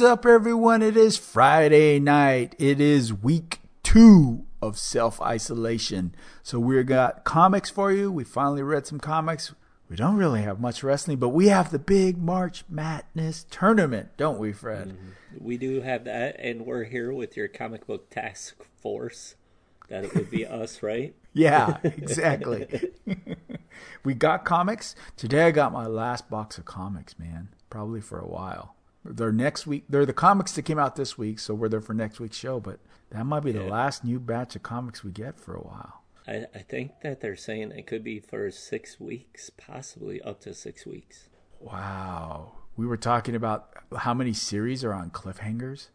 Is up, everyone? It is Friday night. It is week two of self isolation. So we've got comics for you. We finally read some comics. We don't really have much wrestling, but we have the big March Madness tournament, don't we, Fred? Mm-hmm. We do have that, and we're here with your comic book task force. That it would be us, right? Yeah, exactly. we got comics. Today I got my last box of comics, man. Probably for a while. They're next week. They're the comics that came out this week, so we're there for next week's show. But that might be the Yeah. last new batch of comics we get for a while. I, I think that they're saying it could be for six weeks, possibly up to six weeks. Wow. We were talking about how many series are on cliffhangers.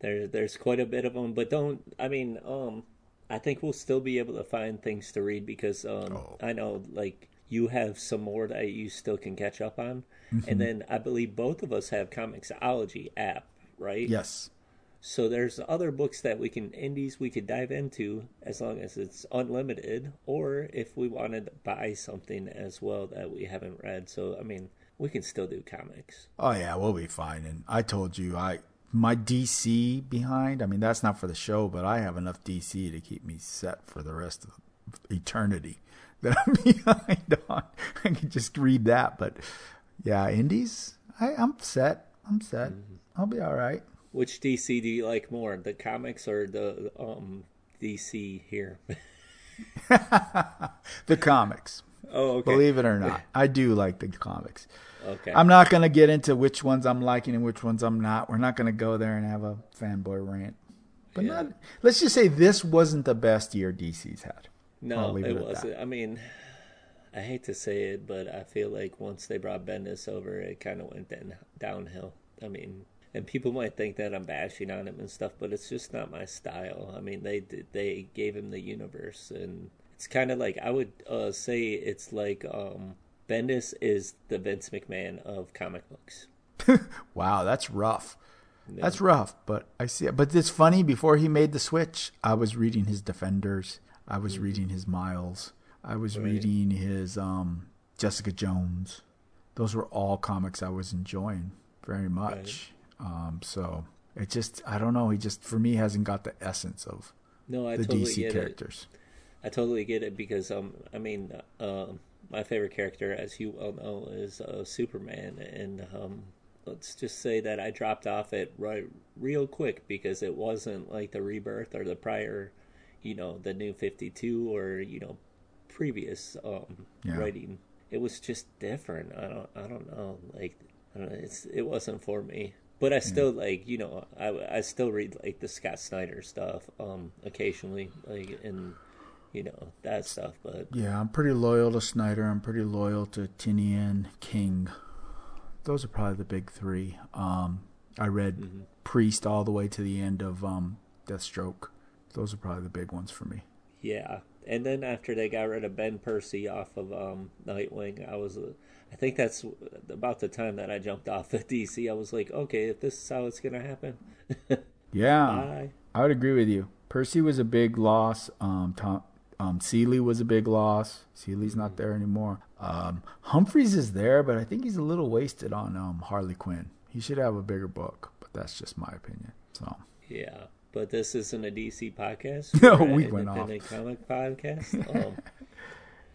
There, there's quite a bit of them, but don't. I mean, um, I think we'll still be able to find things to read because um, Oh. I know like you have some more that you still can catch up on, Mm-hmm. and then I believe both of us have Comixology app, right? Yes. So there's other books that we can indies we could dive into as long as it's unlimited, or if we wanted to buy something as well that we haven't read. So I mean, we can still do comics. Oh yeah, we'll be fine. And I told you, I my DC behind. I mean, that's not for the show, but I have enough DC to keep me set for the rest of eternity. That I'm behind on. I can just read that. But yeah, indies. I, I'm set. I'm set. I'll be all right. Which DC do you like more, the comics or the um, DC here? The comics. oh, okay. Believe it or not, I do like the comics. okay. I'm not going to get into which ones I'm liking and which ones I'm not. We're not going to go there and have a fanboy rant. But Yeah. not, let's just say this wasn't the best year DC's had. No, it, it wasn't. I mean, I hate to say it, but I feel like once they brought Bendis over, it kind of went down, downhill. I mean, and people might think that I'm bashing on him and stuff, but it's just not my style. I mean, they they gave him the universe, and it's kind of like I would uh, say it's like um, Bendis is the Vince McMahon of comic books. Wow, that's rough. That's rough, but I see it. But it's funny. Before he made the switch, I was reading his Defenders. I was reading his Miles. I was Right. reading his um, Jessica Jones. Those were all comics I was enjoying very much. Um, so it just, I don't know. He just, for me, hasn't got the essence of No, I the totally DC get it. I totally get it because um I mean uh, my favorite character as you well know is uh, Superman and um let's just say that I dropped off it right real quick because it wasn't like the rebirth or the prior you know the new 52 or you know previous um Yeah. writing it was just different I don't I don't know like I don't know it's it wasn't for me but I still like you know I I still read like the Scott Snyder stuff um occasionally like and you know that stuff but Yeah, I'm pretty loyal to Snyder. I'm pretty loyal to Tynion, King. Those are probably the big three. Um, I read Mm-hmm. Priest all the way to the end of um, Deathstroke. Those are probably the big ones for me. yeah and then after they got rid of Ben Percy off of um Nightwing I was uh, I think that's about the time that I jumped off of DC I was like okay if this is how it's gonna happen Yeah, bye I would agree with you. Percy was a big loss. Um, Tom, um, Seeley was a big loss. Seeley's Mm-hmm. not there anymore. Um, Humphries is there, but I think he's a little wasted on um, Harley Quinn. He should have a bigger book, but that's just my opinion. So. yeah but this isn't a DC podcast No, we went off. comic podcast um,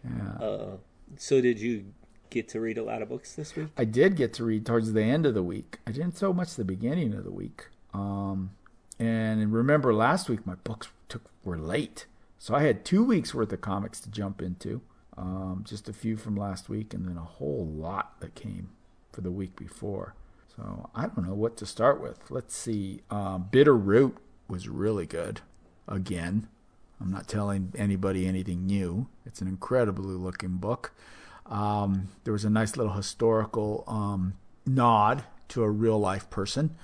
Yeah. uh, so did you get to read a lot of books this week I did get to read towards the end of the week. I didn't so much the beginning of the week. Um, and remember last week my books took were late, so I had two weeks worth of comics to jump into. Um, just a few from last week, and then a whole lot that came for the week before. So I don't know what to start with. Let's see. Um, Bitter Root was really good. Again, I'm not telling anybody anything new. It's an incredibly looking book. Um, there was a nice little historical um, nod to a real life person.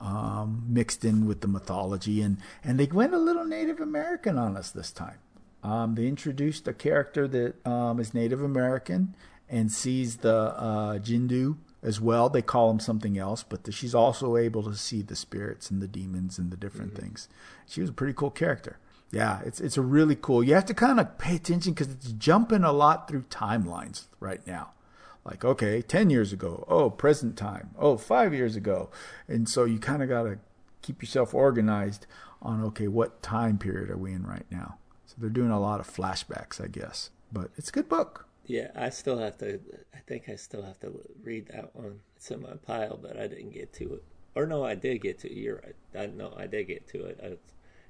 um, mixed in with the mythology, and and they went a little Native American on us this time. Um, they introduced a character that um, is Native American and sees the uh, Jinoo as well. They call him something else, but the, she's also able to see the spirits and the demons and the different mm-hmm. things. She was a pretty cool character. Yeah, it's it's a really cool. You have to kind of pay attention because it's jumping a lot through timelines right now. Like, okay, ten years ago, oh, present time, oh, five years ago, and so you kind of got to keep yourself organized on okay, what time period are we in right now? So they're doing a lot of flashbacks, I guess, but it's a good book. Yeah, I still have to. I think I still have to read that one. It's in my pile, but I didn't get to it. Or no, I did get to it. You're right. I know I did get to it. I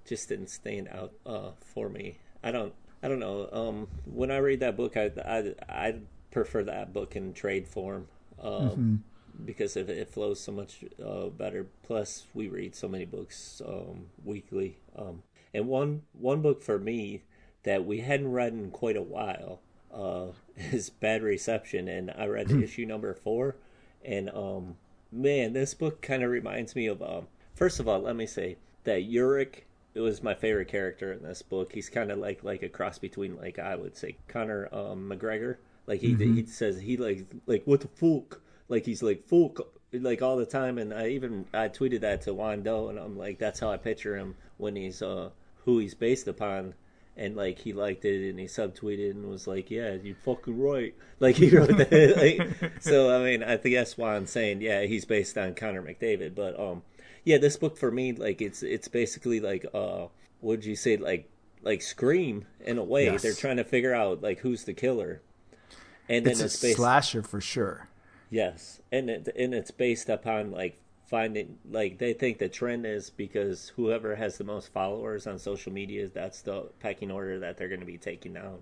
just didn't stand out uh, for me. I don't. I don't know. Um, when I read that book, I I, I prefer that book in trade form um, mm-hmm. because it, it flows so much uh, better. Plus, we read so many books um, weekly. Um, and one one book for me that we hadn't read in quite a while uh, his bad reception, and I read hmm. issue number four, and um, man, this book kind of reminds me of. Um, first of all, let me say that Yurik it was my favorite character in this book. He's kind of like like a cross between like I would say Conor um, McGregor. Like he mm-hmm. he says he like like what the fuck like he's like fuck like all the time. And I even I tweeted that to Juan Doe, and I'm like that's how I picture him when he's uh who he's based upon and like he liked it and he subtweeted and was like, "Yeah, you fucking right." Like he wrote that. like, so I mean, I think that's why I'm saying, yeah, he's based on Connor McDavid. But um, yeah, this book for me, like it's it's basically like uh, would you say like like Scream in a way? Yes. They're trying to figure out like who's the killer, and then it's, it's a based, slasher for sure. Yes, and it, and it's based upon like finding like they think the trend is because whoever has the most followers on social media that's the pecking order that they're going to be taking down.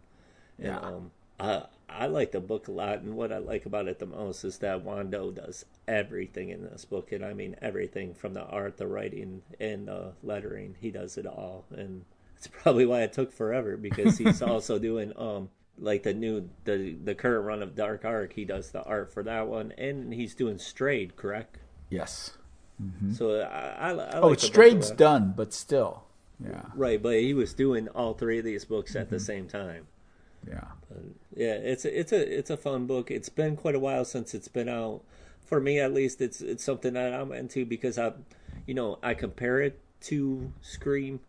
Yeah. And, um, I I like the book a lot, and what I like about it the most is that Juan Doe does everything in this book, and I mean everything from the art, the writing, and the lettering. He does it all, and it's probably why it took forever because he's also doing um like the new the the current run of Dark Ark He does the art for that one, and he's doing Strayed, correct? Yes. Mm-hmm. So I, I, I oh, like Strayed's done, but still, yeah, right. But he was doing all three of these books at mm-hmm. the same time. Yeah, but yeah. It's a, it's a it's a fun book. It's been quite a while since it's been out. For me, at least, it's it's something that I'm into because I, you know, I compare it to Scream,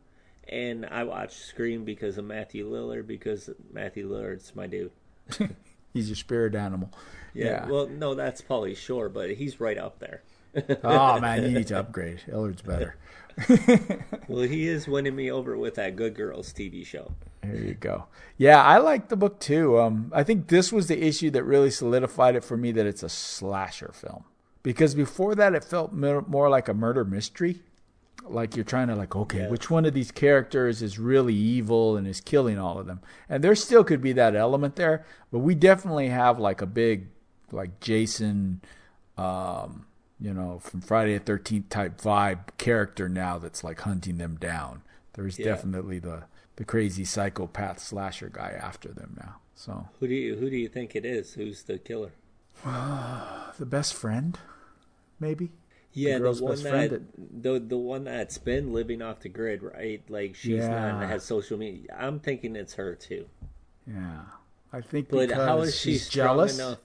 and I watch Scream because of Matthew Lillard because Matthew Lillard's my dude. he's your spirit animal. Yeah, yeah. Well, no, that's Pauly Shore, but he's right up there oh man, you need to upgrade. Illard's better. well, he is winning me over with that Good Girls TV show. There you go. Yeah, I like the book too. Um, I think this was the issue that really solidified it for me that it's a slasher film. Because before that, it felt more like a murder mystery. Like you're trying to like, okay, yeah. which one of these characters is really evil and is killing all of them? And there still could be that element there, but we definitely have like a big, like Jason, um, you know, from Friday the Thirteenth type vibe character now that's like hunting them down. There's yeah. definitely the the crazy psychopath slasher guy after them now. So who do you who do you think it is? Who's the killer? the best friend, maybe. Yeah, the, the one that, that, the the one that's been living off the grid, right? Like she's yeah. not has social media. I'm thinking it's her too. Yeah, I think. But how is she jealous? enough?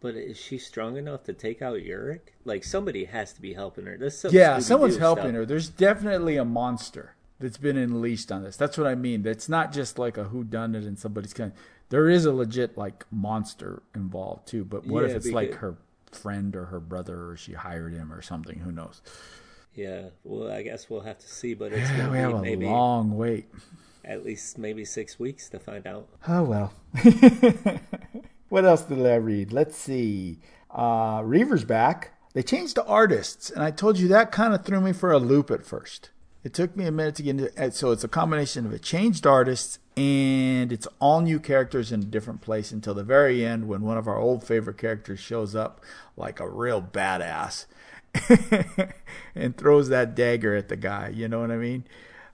But is she strong enough to take out Yurik? Like somebody has to be helping her. This yeah, someone's helping stuff. her. There's definitely a monster that's been unleashed on this. That's what I mean. That's not just like a who done it and somebody's kind. Of, there is a legit like monster involved too. But what yeah, if it's because, like her friend or her brother or she hired him or something? Who knows? Yeah. Well, I guess we'll have to see. But it's gonna we have a maybe long wait. At least maybe six weeks to find out. Oh well. What else did I read? Let's see. Uh, Reaver's back. They changed the artists, and I told you that kind of threw me for a loop at first. It took me a minute to get into it. So it's a combination of a changed artists and it's all new characters in a different place until the very end when one of our old favorite characters shows up like a real badass and throws that dagger at the guy. You know what I mean?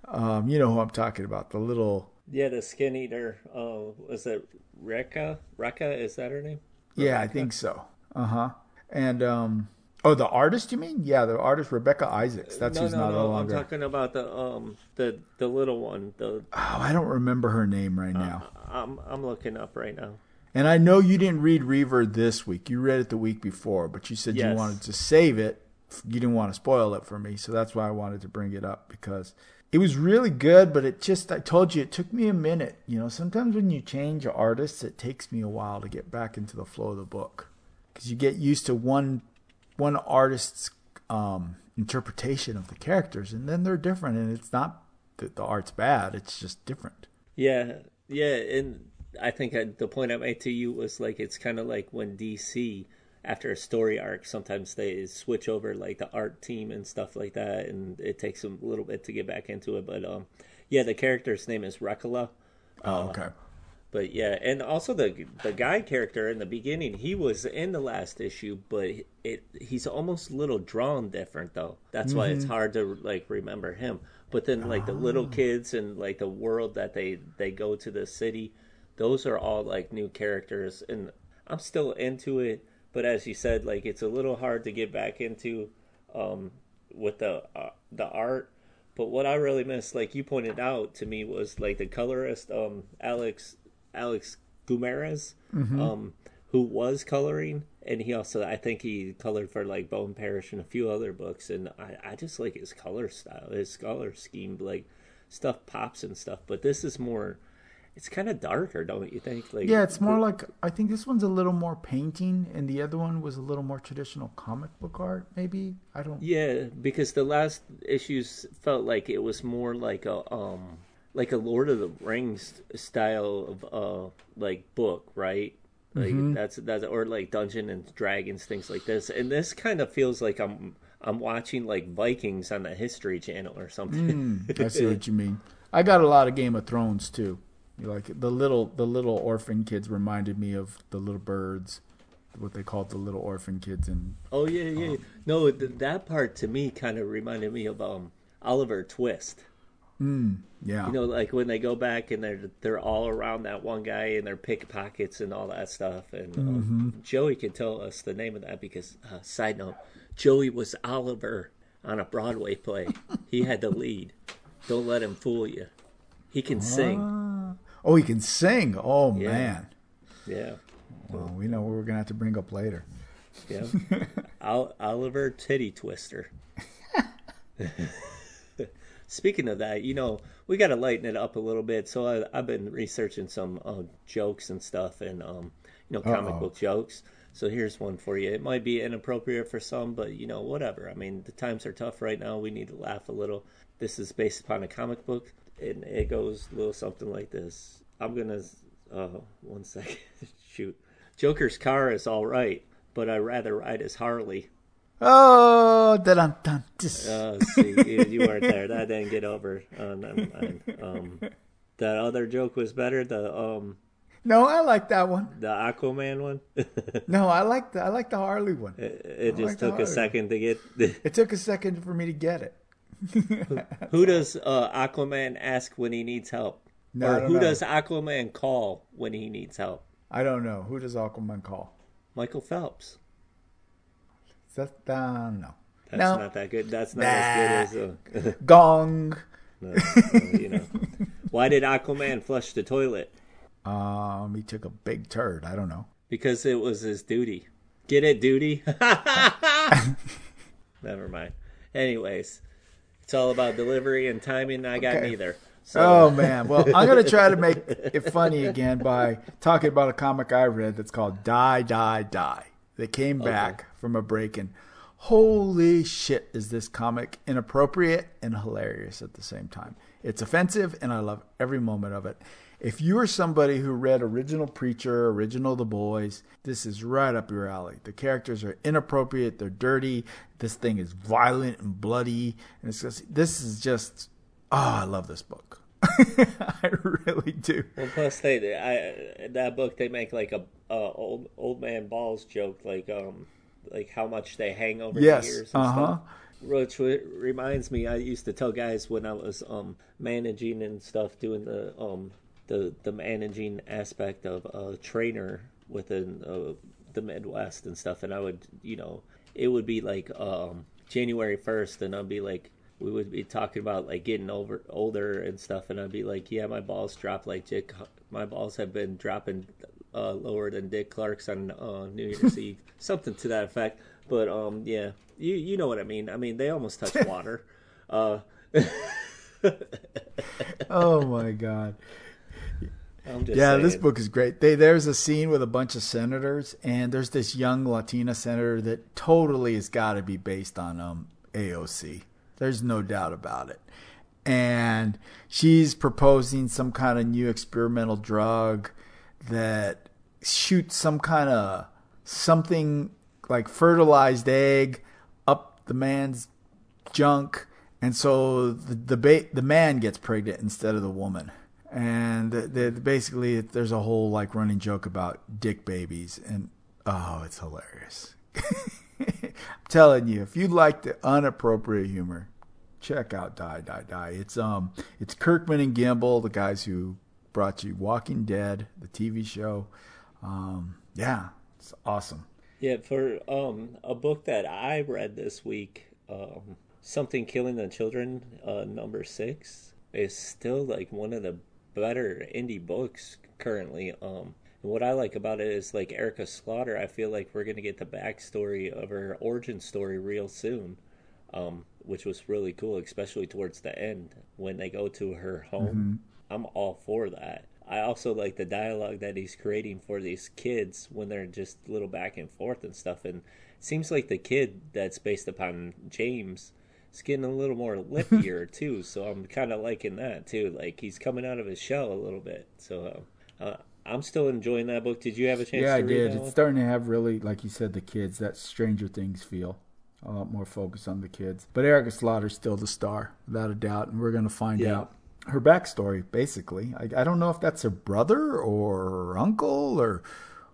Um, you know who I'm talking about. The little. Yeah, the skin eater. Uh, was it Rekka? Rekka, is that her name? Rebecca? Yeah, I think so. Uh huh. And um, Oh, the artist, you mean? Yeah, the artist Rebecca Isaacs. That's no, who's no, not no. no I'm talking about the um the the little one. The Oh, I don't remember her name right now. I'm I'm looking up right now. And I know you didn't read Reaver this week. You read it the week before, but you said you wanted to save it. You didn't want to spoil it for me, so that's why I wanted to bring it up because it was really good, but it just I told you it took me a minute. You know, sometimes when you change artists, it takes me a while to get back into the flow of the book because you get used to one one artist's um, interpretation of the characters, and then they're different, and it's not that the art's bad; it's just different. Yeah, yeah, and I think I, the point I made to you was like it's kind of like when DC after a story arc, sometimes they switch over like the art team and stuff like that, and it takes them a little bit to get back into it. But um, yeah, the character's name is Rekala. Oh, uh, okay. But yeah, and also the the guy character in the beginning, he was in the last issue, but it he's almost a little drawn different though. That's why it's mm-hmm. hard to like remember him. But then like the little ah. kids and like the world that they they go to the city, those are all like new characters, and I'm still into it. But as you said, like it's a little hard to get back into um, with the uh, the art. But what I really missed, like you pointed out to me, was like the colorist, um, Alex Alex Guimarães, um, who was coloring, and he also I think he colored for like Bone Parish and a few other books, and I, I just like his color style, his color scheme, like stuff pops and stuff. But this is more, it's kind of darker, don't you think? Like Yeah, it's more like I think this one's a little more painting, and the other one was a little more traditional comic book art. Maybe I don't. Yeah, because the last issues felt like it was more like a um like a Lord of the Rings style of uh like book, right? Like that's that's or like Dungeon and Dragons things like this. And this kind of feels like I'm I'm watching like Vikings on the History Channel or something. I see what you mean. I got a lot of Game of Thrones too. Like the little the little orphan kids reminded me of the little birds, what they called the little orphan kids and oh yeah, yeah. No, th- that part to me kind of reminded me of um Oliver Twist. yeah. You know, like when they go back and they're they're all around that one guy and they're pickpockets and all that stuff. And um, Joey can tell us the name of that because, uh, side note, Joey was Oliver on a Broadway play. he had the lead. Don't let him fool you. He can sing. Oh, he can sing. Oh Yeah. man. Yeah, Well, we know what we're gonna have to bring up later. yeah. Ol- Oliver Titty Twister. Speaking of that, you know, we got to lighten it up a little bit. So I, I've been researching some uh, jokes and stuff, and um, you know, comic Uh-oh. book jokes. So here's one for you. It might be inappropriate for some, but you know, whatever. I mean, the times are tough right now. We need to laugh a little. This is based upon a comic book, and it goes a little something like this. I'm gonna, uh, one second, shoot. Joker's car is all right, but I'd rather ride his Harley. Oh, dun dun. Uh, see, you, you weren't there. That didn't get over. Uh, never mind. Um, that other joke was better. The um, No, I like that one. the Aquaman one. No, I like the I like the Harley one. it just took a second to get. It took a second for me to get it. who does uh, Aquaman ask when he needs help? No, or who know. does Aquaman call when he needs help? I don't know. Who does Aquaman call? Michael Phelps. That uh, no. That's No. not that good. That's not as good as uh, Gong. no, no, you know. Why did Aquaman flush the toilet? Um, he took a big turd. I don't know. Because it was his duty. Get it, duty? Never mind. Anyways, it's all about delivery and timing. I got Okay. neither. So, Oh man. Well, I'm gonna try to make it funny again by talking about a comic I read that's called Die Die Die. They came back from a break and holy shit is this comic inappropriate and hilarious at the same time. It's offensive and I love every moment of it. If you are somebody who read original Preacher, original The Boys, this is right up your alley. The characters are inappropriate, they're dirty, this thing is violent and bloody, and it's just this is just oh, I love this book. I really do. well, plus they, I, in that book they make like a, a old old man balls joke, like um, like how much they hang over the Yes. years and Uh huh. stuff. Which reminds me, I used to tell guys when I was um managing and stuff, doing the um the the managing aspect of a trainer within uh, the Midwest and stuff, and I would you know it would be like um, January first, and I'd be like, we would be talking about like getting over older and stuff, and I'd be like, yeah, my balls dropped like Dick. My balls have been dropping uh, lower than Dick Clark's on uh, New Year's Eve, something to that effect. But um, yeah, you you know what I mean. I mean, they almost touch water. Uh, oh my god. Yeah, saying. this book is great. They, there's a scene with a bunch of senators, and there's this young Latina senator that totally has got to be based on um, AOC. There's no doubt about it. And she's proposing some kind of new experimental drug that shoots some kind of something like fertilized egg up the man's junk, and so the the, ba- the man gets pregnant instead of the woman. And the, the, basically, there's a whole like running joke about dick babies, and oh, it's hilarious. I'm telling you, if you like the unappropriate humor, check out Die Die Die. It's um, it's Kirkman and Gimple, the guys who brought you Walking Dead, the TV show. Um, yeah, it's awesome. Yeah, for um a book that I read this week, um, something killing the children, uh, number six, is still like one of the better indie books currently. Um, and what I like about it is like Erica Slaughter. I feel like we're gonna get the backstory of her origin story real soon, um, which was really cool, especially towards the end when they go to her home. I'm all for that. I also like the dialogue that he's creating for these kids when they're just little back and forth and stuff. And it seems like the kid that's based upon James is getting a little more lippier too. So I'm kind of liking that too. Like he's coming out of his shell a little bit. So uh, I'm still enjoying that book. Did you have a chance? Yeah, I did. It's one? starting to have really, like you said, the kids that Stranger Things feel. A lot more focus on the kids. But Erica Slaughter's still the star, without a doubt, and we're going to find Yeah. out her backstory. Basically, I, I don't know if that's her brother or her uncle or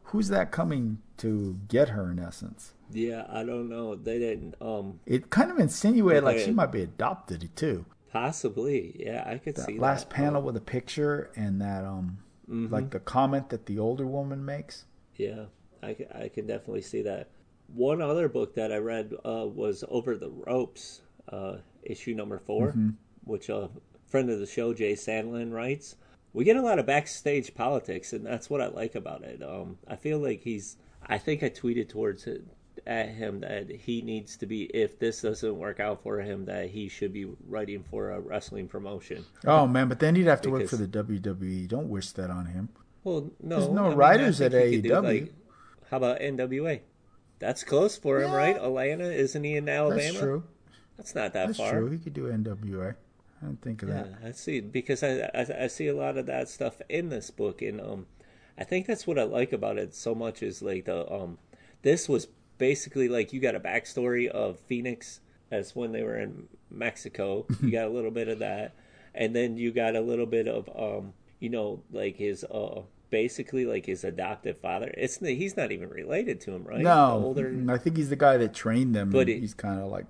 who's that coming to get her. In essence, Yeah, I don't know. They didn't. Um, it kind of insinuated like she might be adopted too. possibly. Yeah, I could see That see last that. panel Um, with a picture and that um, Mm-hmm. like the comment that the older woman makes. Yeah, I, I can definitely see that. One other book that I read uh, was Over the Ropes, uh, issue number 4 Mm-hmm. which a friend of the show, Jay Sandlin, writes. We get a lot of backstage politics, and that's what I like about it. Um, I feel like he's. I think I tweeted towards it at him that he needs to be. If this doesn't work out for him, that he should be writing for a wrestling promotion. Oh man, but then he'd have to work for the WWE. Don't wish that on him. Well, no, There's no I mean, writers at could do, AEW. like- how about NWA? That's close for him, Yeah. right? Atlanta, isn't he in Alabama? That's true. That's not that That's far. true. He could do NWA. I didn't think of Yeah, that. I see. Because I, I I see a lot of that stuff in this book, and um, I think that's what I like about it so much is like the um, this was basically like you got a backstory of Phoenix as when they were in Mexico. you got a little bit of that, and then you got a little bit of um, you know, like his uh, basically like his adoptive father. It's he's not even related to him, right? No, the older, mm, I think he's the guy that trained them. But it- he's kind of like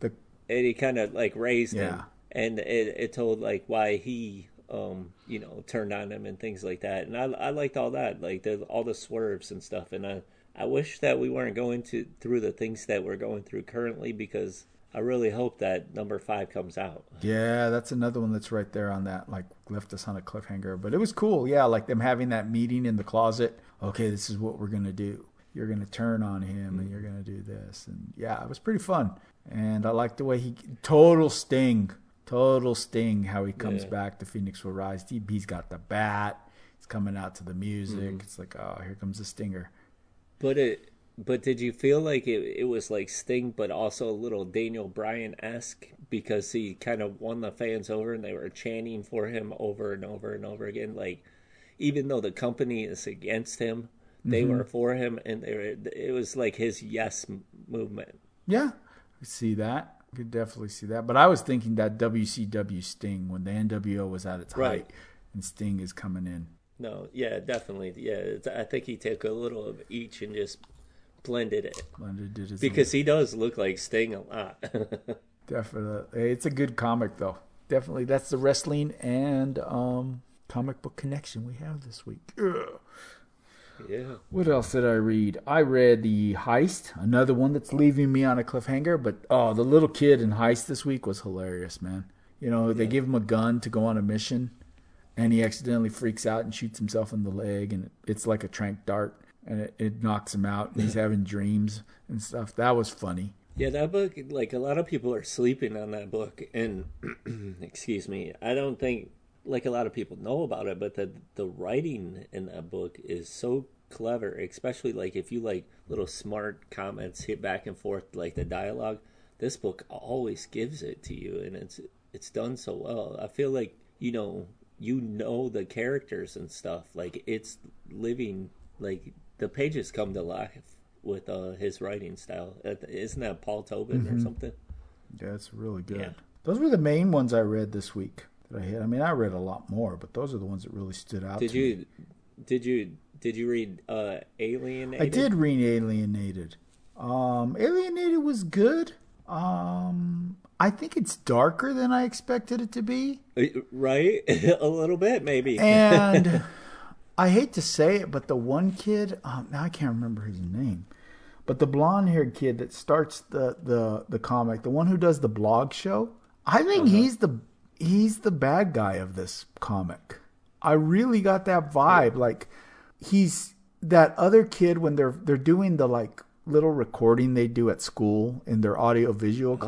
the and he kind of like raised him Yeah. and it, it told like why he um you know turned on him and things like that and i i liked all that like the all the swerves and stuff and i i wish that we weren't going to through the things that we're going through currently because i really hope that number five comes out yeah. That's another one that's right there on that like left us on a cliffhanger. But it was cool. Yeah, like them having that meeting in the closet. Okay, this is what we're gonna do. You're gonna turn on him, and you're gonna do this. And yeah, it was pretty fun. And I like the way he total sting, total sting. How he comes Yeah. back. The Phoenix will rise. He, he's got the bat. He's coming out to the music. Mm-hmm. It's like, oh, here comes the stinger. But it but did you feel like it, it was like sting but also a little daniel bryan-esque because he kind of won the fans over and they were chanting for him over and over and over again like even though the company is against him they Mm-hmm. were for him and they were, it was like his yes movement Yeah, I see that. I could definitely see that. But I was thinking that WCW Sting when the NWO was at its Right. height and Sting is coming in. No yeah definitely yeah it's, i think he took a little of each and just blended it Blended his because he does look like sting a lot definitely. It's a good comic though. Definitely, that's the wrestling and um, comic book connection we have this week. Ugh. Yeah. What else did I read? I read the Heist, another one that's leaving me on a cliffhanger. But oh, the little kid in Heist this week was hilarious, man. You know, they give him a gun to go on a mission, and he accidentally freaks out and shoots himself in the leg, and it's like a trank dart, and it, it knocks him out, and he's having dreams and stuff. That was funny. Yeah, that book, like a lot of people are sleeping on that book, and excuse me, I don't think like a lot of people know about it, but the the writing in that book is so clever, especially like if you like little smart comments hit back and forth, like the dialogue. This book always gives it to you, and it's it's done so well. I feel like you know you know the characters and stuff. Like it's living, like the pages come to life with uh, his writing style. Uh, isn't that Paul Tobin mm-hmm. or something? Yeah, it's really good. Yeah. Those were the main ones I read this week that I had. I mean, I read a lot more, but those are the ones that really stood out. Did you? Me. Did you? Did you read uh, Alienated? I did read Alienated. Um, Alienated was good. Um, I think it's darker than I expected it to be. Uh, right, a little bit maybe. And I hate to say it, but the one kid, um, now I can't remember his name, but the blonde-haired kid that starts the the the comic, the one who does the blog show, I think uh-huh. he's the he's the bad guy of this comic. I really got that vibe. Like he's that other kid when they're they're doing the like little recording they do at school in their audio visual uh-huh.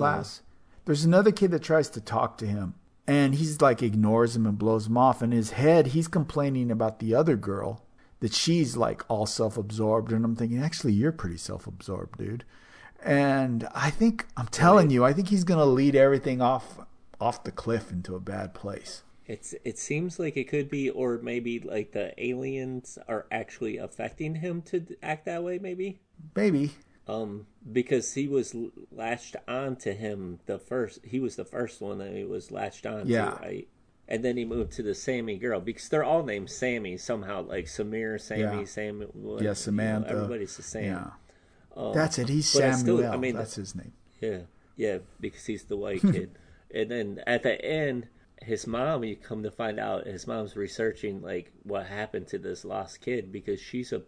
There's another kid that tries to talk to him and he's like ignores him and blows him off. In his head, he's complaining about the other girl that she's like all self-absorbed and I'm thinking actually you're pretty self-absorbed, dude. And I think I'm telling you, I think he's going to lead everything off off the cliff into a bad place. It's it seems like it could be, or maybe like the aliens are actually affecting him to act that way. Maybe. Maybe. Um, because he was latched on to him the first. He was the first one that he was latched on yeah. to, right? And then he moved to the Sammy girl because they're all named Sammy somehow, like Samir, Sammy, yeah. Sam. yeah, Samantha. You know, everybody's the same. Yeah. Um, That's it. He's Samuel. Still, I mean, that's his name. Yeah, yeah, because he's the white kid. and then at the end, his mom, you come to find out, his mom's researching like what happened to this lost kid because she's a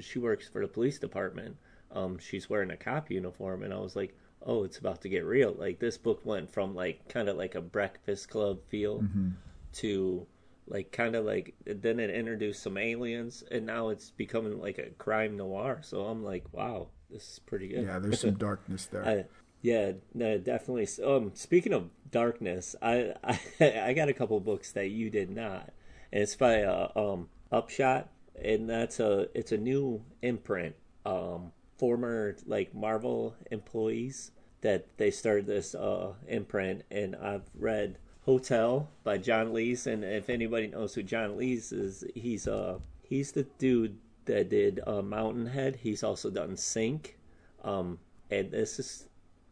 she works for the police department. Um, she's wearing a cop uniform, and I was like, oh, it's about to get real. Like this book went from like kind of like a Breakfast Club feel mm-hmm. to like kind of like then it introduced some aliens, and now it's becoming like a crime noir. So I'm like, wow, this is pretty good. Yeah, there's some darkness there. I, yeah, no, definitely. Um, speaking of darkness, I, I I got a couple books that you did not, and it's by uh, um Upshot, and that's a it's a new imprint. Um, former like Marvel employees that they started this uh imprint, and I've read Hotel by John Lees, and if anybody knows who John Lees is, he's uh he's the dude that did uh, Mountainhead. He's also done Sink. Um, and this is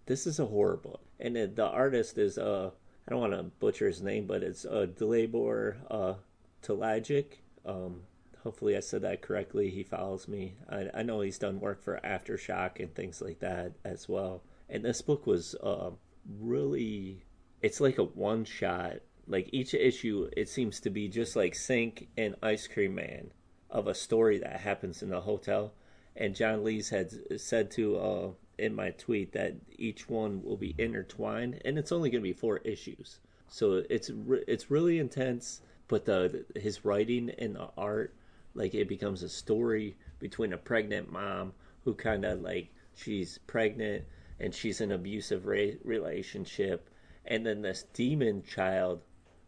this is a horror book, and it, the artist is uh I don't want to butcher his name, but it's uh Dalibor uh Talajic. Um, hopefully I said that correctly. He follows me. I, I know he's done work for Aftershock and things like that as well. And this book was uh, really, it's like a one shot. Like each issue, it seems to be just like Sink and Ice Cream Man of a story that happens in a hotel. And John Lees had said to uh, in my tweet that each one will be intertwined, and it's only going to be four issues. So it's re- it's really intense, but the his writing and the art, like it becomes a story between a pregnant mom who kind of like she's pregnant and she's in an abusive re- relationship, and then this demon child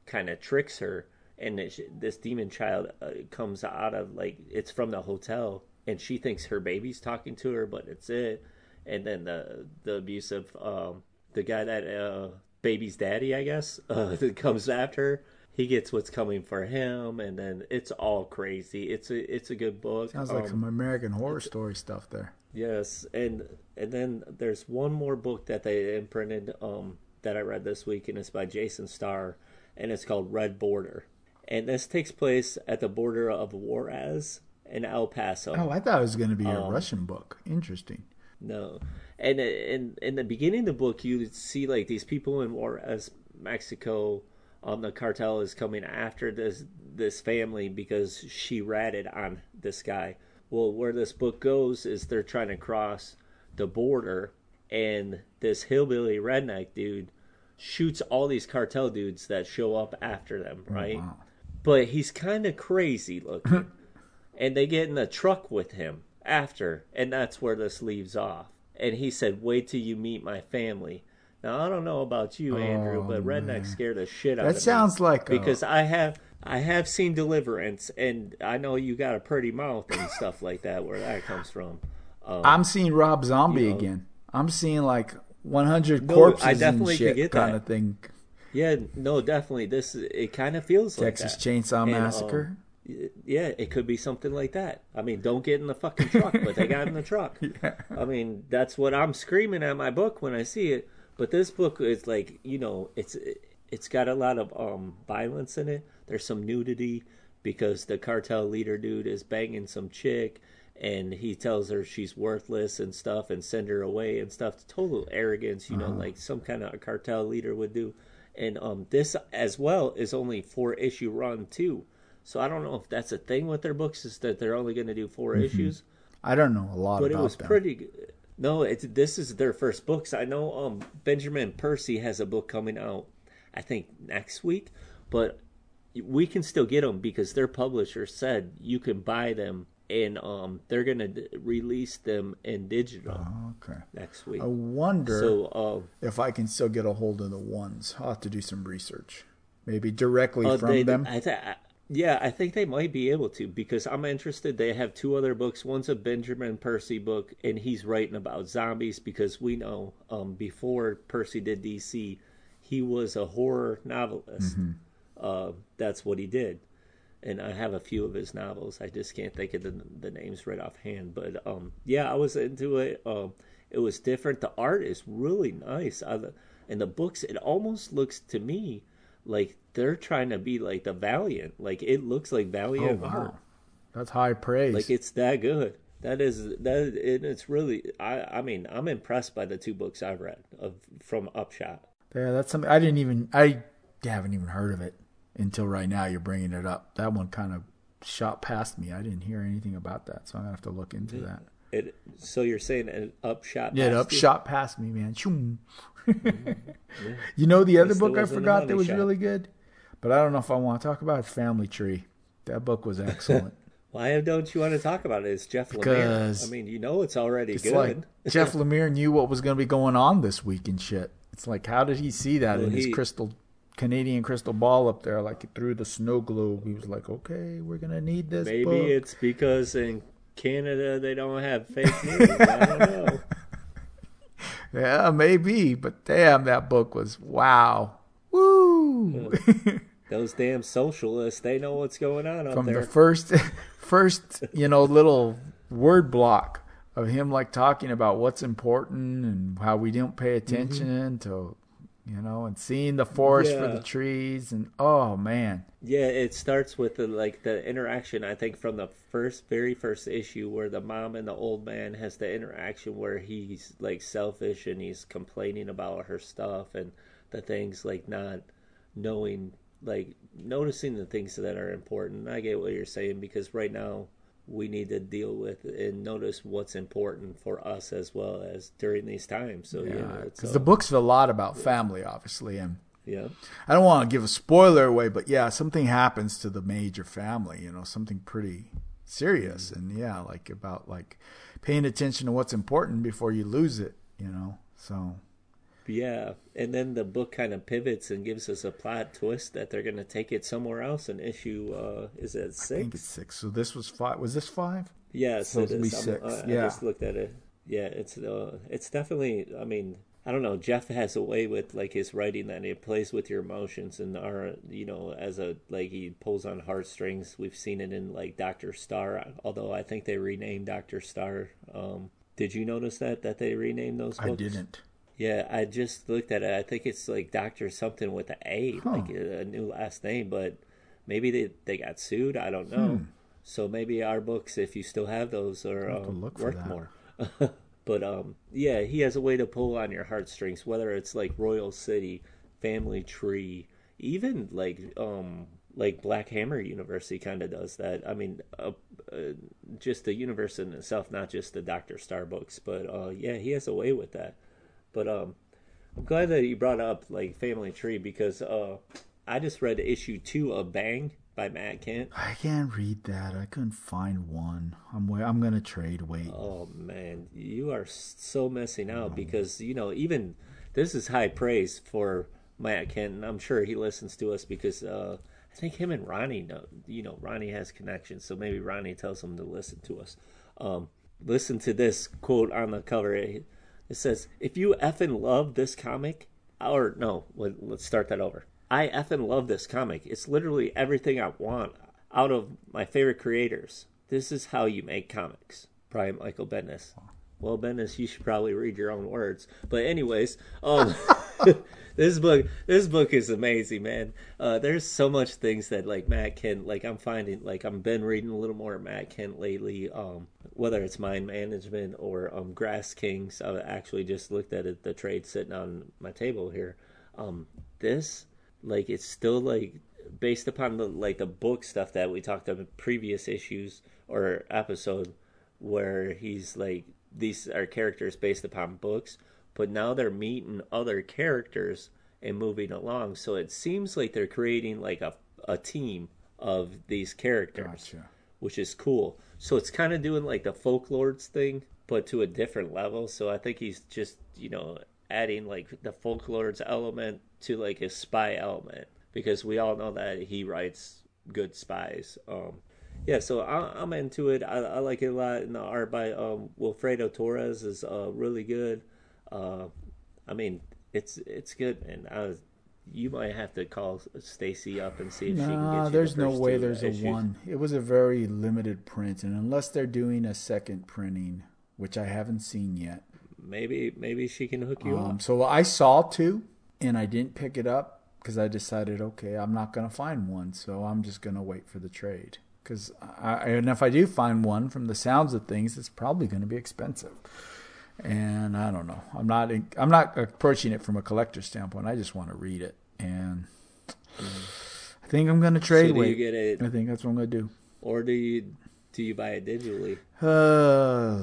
kind of tricks her, and this, this demon child uh, comes out of like it's from the hotel, and she thinks her baby's talking to her, but it's it and then the the abusive um, the guy that uh, baby's daddy, I guess, uh, comes after. He gets what's coming for him, and then it's all crazy. It's a it's a good book. Sounds like um, some American Horror Story stuff there. Yes, and and then there's one more book that they imprinted um, that I read this week, and it's by Jason Starr, and it's called Red Border, and this takes place at the border of Juarez and El Paso. Oh, I thought it was going to be a um, Russian book. Interesting. No, and in in the beginning of the book, you see like these people in as Mexico. Um, the cartel is coming after this this family because she ratted on this guy Well, where this book goes is they're trying to cross the border, and this hillbilly redneck dude shoots all these cartel dudes that show up after them, right? wow. But he's kind of crazy looking. and they get in a truck with him after, and that's where this leaves off. And he said, Wait till you meet my family. Now, I don't know about you, Andrew, Oh, but Redneck man. scared the shit out of me. That sounds like because I have I have seen Deliverance, and I know you got a pretty mouth and stuff like that. Where that comes from? Um, I'm seeing Rob Zombie you know. again. I'm seeing like 100 No, corpses I definitely and shit get kind that. of thing. yeah, no, definitely. This it kind of feels Texas like that. Chainsaw And, um, Massacre. y- yeah, it could be something like that. I mean, don't get in the fucking truck, but they got in the truck. I mean, that's what I'm screaming at my book when I see it. But this book is like, you know, it's it's got a lot of um violence in it. There's some nudity because the cartel leader dude is banging some chick and he tells her she's worthless and stuff and send her away and stuff. Total arrogance, you know, like some kind of a cartel leader would do. And um this as well is only four issue run too. So I don't know if that's a thing with their books is that they're only going to do 4 issues I don't know a lot about that. but it was them. pretty good. No, it's this is their first books. I know um Benjamin Percy has a book coming out I think next week, but we can still get them because their publisher said you can buy them and um they're going to release them in digital Okay. next week. I wonder So um if I can still get a hold of the ones. I'll have to do some research. Maybe directly uh, from they, them. I th- I- yeah, I think they might be able to because I'm interested. They have two other books. One's a Benjamin Percy book, and he's writing about zombies because we know um, before Percy did DC, he was a horror novelist. Uh, that's what he did. And I have a few of his novels. I just can't think of the, the names right offhand. But um, yeah, I was into it. Um, it was different. The art is really nice. I, and the books, it almost looks to me like they're trying to be like the Valiant. Like it looks like Valiant oh wow, art. that's high praise. Like it's that good. That is that. And it's really. I. I mean, I'm impressed by the two books I've read of from Upshot. yeah, that's something I didn't even. I haven't even heard of it until right now. You're bringing it up. That one kind of shot past me. I didn't hear anything about that, so I'm gonna have to look into that. It. So you're saying an Upshot? Yeah, it past up you? past me, man. You know the other book I forgot that was shot. really good, but I don't know if I want to talk about it, Family Tree. That book was excellent. Why don't you want to talk about it? It's Jeff Lemire. Because I mean, you know it's already It's good. like Jeff Lemire knew what was going to be going on this week and shit. It's like, how did he see that Well, in his crystal Canadian crystal ball up there, like through the snow globe? He was like, okay, we're gonna need this. Maybe book. it's because in Canada they don't have fake news. I don't know. Yeah, maybe, but damn, that book was wow. Woo! Those damn socialists, they know what's going on From there. the first, first, you know, little word block of him like talking about what's important and how we don't pay mm-hmm. attention to, you know, and seeing the forest for the trees and oh man, Yeah, it starts with the like the interaction. I think from the first, very first issue, where the mom and the old man has the interaction where he's like selfish and he's complaining about her stuff and the things like not knowing, like noticing the things that are important. I get what you're saying because right now we need to deal with and notice what's important for us as well as during these times. So yeah, because the book's a lot about family, obviously, and yeah. I don't want to give a spoiler away, but yeah, something happens to the major family, you know, something pretty serious. Mm-hmm. And yeah, like about like paying attention to what's important before you lose it, you know. So Yeah, and then the book kind of pivots and gives us a plot twist that they're going to take it somewhere else. And issue uh, is it I think it's six? six. So this was five. Was this five? Yeah, so supposed to be this, I'm- six, I, I just looked at it. Yeah, it's uh, it's definitely. I mean, I don't know. Jeff has a way with like his writing that it plays with your emotions and are you know, as a like he pulls on heartstrings. We've seen it in like Doctor Star, although I think they renamed Doctor Star. Um, did you notice that that they renamed those? Books? I didn't. Yeah, I just looked at it. I think it's like Doctor something with an A, Huh. like a, new last name, but maybe they they got sued. I don't know. So maybe our books, if you still have those, are Hmm. um, look worth that. more. but um, yeah, he has a way to pull on your heartstrings, whether it's like Royal City, Family Tree, even like um like Black Hammer University kind of does that. I mean, uh, uh, just the universe in itself, not just the Doctor Star books. But uh, yeah, he has a way with that. But um, I'm glad that you brought up like Family Tree because uh, I just read issue two of Bang by Matt Kindt. I can't read that. I couldn't find one. I'm I'm gonna trade. Wait. Oh man, you are so missing out because you know even this is high praise for Matt Kindt. And I'm sure he listens to us because uh, I think him and Ronnie know. You know, Ronnie has connections, so maybe Ronnie tells him to listen to us. Um, listen to this quote on the cover. It says, "If you effing love this comic, or no, let's start that over." I effing love this comic. It's literally everything I want out of my favorite creators. This is how you make comics. Brian Michael Bendis. Well, Bendis, you should probably read your own words. But anyways, um, this book, this book is amazing, man. Uh, there's so much things that like Matt Kindt like I'm finding, like I've been reading a little more Matt Kindt lately. Um, whether it's mind management or um, Grass Kings, I actually just looked at it, the trade sitting on my table here. Um, this like it's still like based upon the like the book stuff that we talked about in previous issues or episode where he's like these are characters based upon books but now they're meeting other characters and moving along so it seems like they're creating like a, a team of these characters Gotcha. which is cool so it's kind of doing like the folklords thing but to a different level so i think he's just you know adding like the folklords element to like his spy element because we all know that he writes good spies. Um, yeah, so I, am into it. I, I, like it a lot. And the art by um, Wilfredo Torres is uh, really good. Uh, I mean, it's it's good, and I you might have to call Stacy up and see if she can get you there's the no way there's issues. a one. It was a very limited print, and unless they're doing a second printing, which I haven't seen yet, maybe maybe she can hook you um, up. So I saw two, and I didn't pick it up because I decided, okay, I'm not going to find one, so I'm just going to wait for the trade. Because and if I do find one, from the sounds of things, it's probably going to be expensive. And I don't know. I'm not. I'm not approaching it from a collector standpoint. I just want to read it, and I think I'm going to trade. So do you get it? I think that's what I'm going to do. Or do you do you buy it digitally? Uh,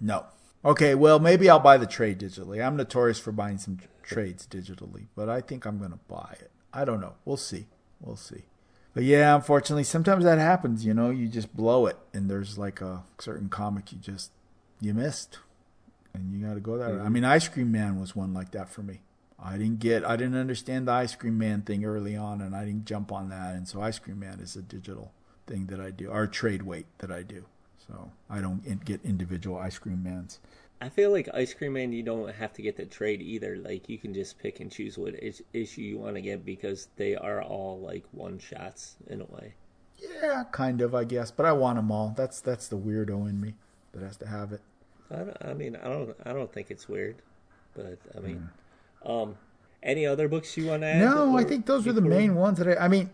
no. Okay, well, maybe I'll buy the trade digitally. I'm notorious for buying some trades digitally, but I think I'm going to buy it. I don't know. We'll see. We'll see. But yeah, unfortunately, sometimes that happens. You know, you just blow it, and there's like a certain comic you just you missed, and you got to go that. Mm-hmm. I mean, Ice Cream Man was one like that for me. I didn't get, I didn't understand the Ice Cream Man thing early on, and I didn't jump on that. And so, Ice Cream Man is a digital thing that I do, or trade weight that I do. So I don't get individual Ice Cream Mans. I feel like Ice Cream Man, you don't have to get the trade either. Like you can just pick and choose what issue you want to get because they are all like one shots in a way. Yeah, kind of, I guess. But I want them all. That's that's the weirdo in me that has to have it. I, I mean, I don't I don't think it's weird, but I mean, mm. um, any other books you want to add? No, I think those are the main ones that I. I mean,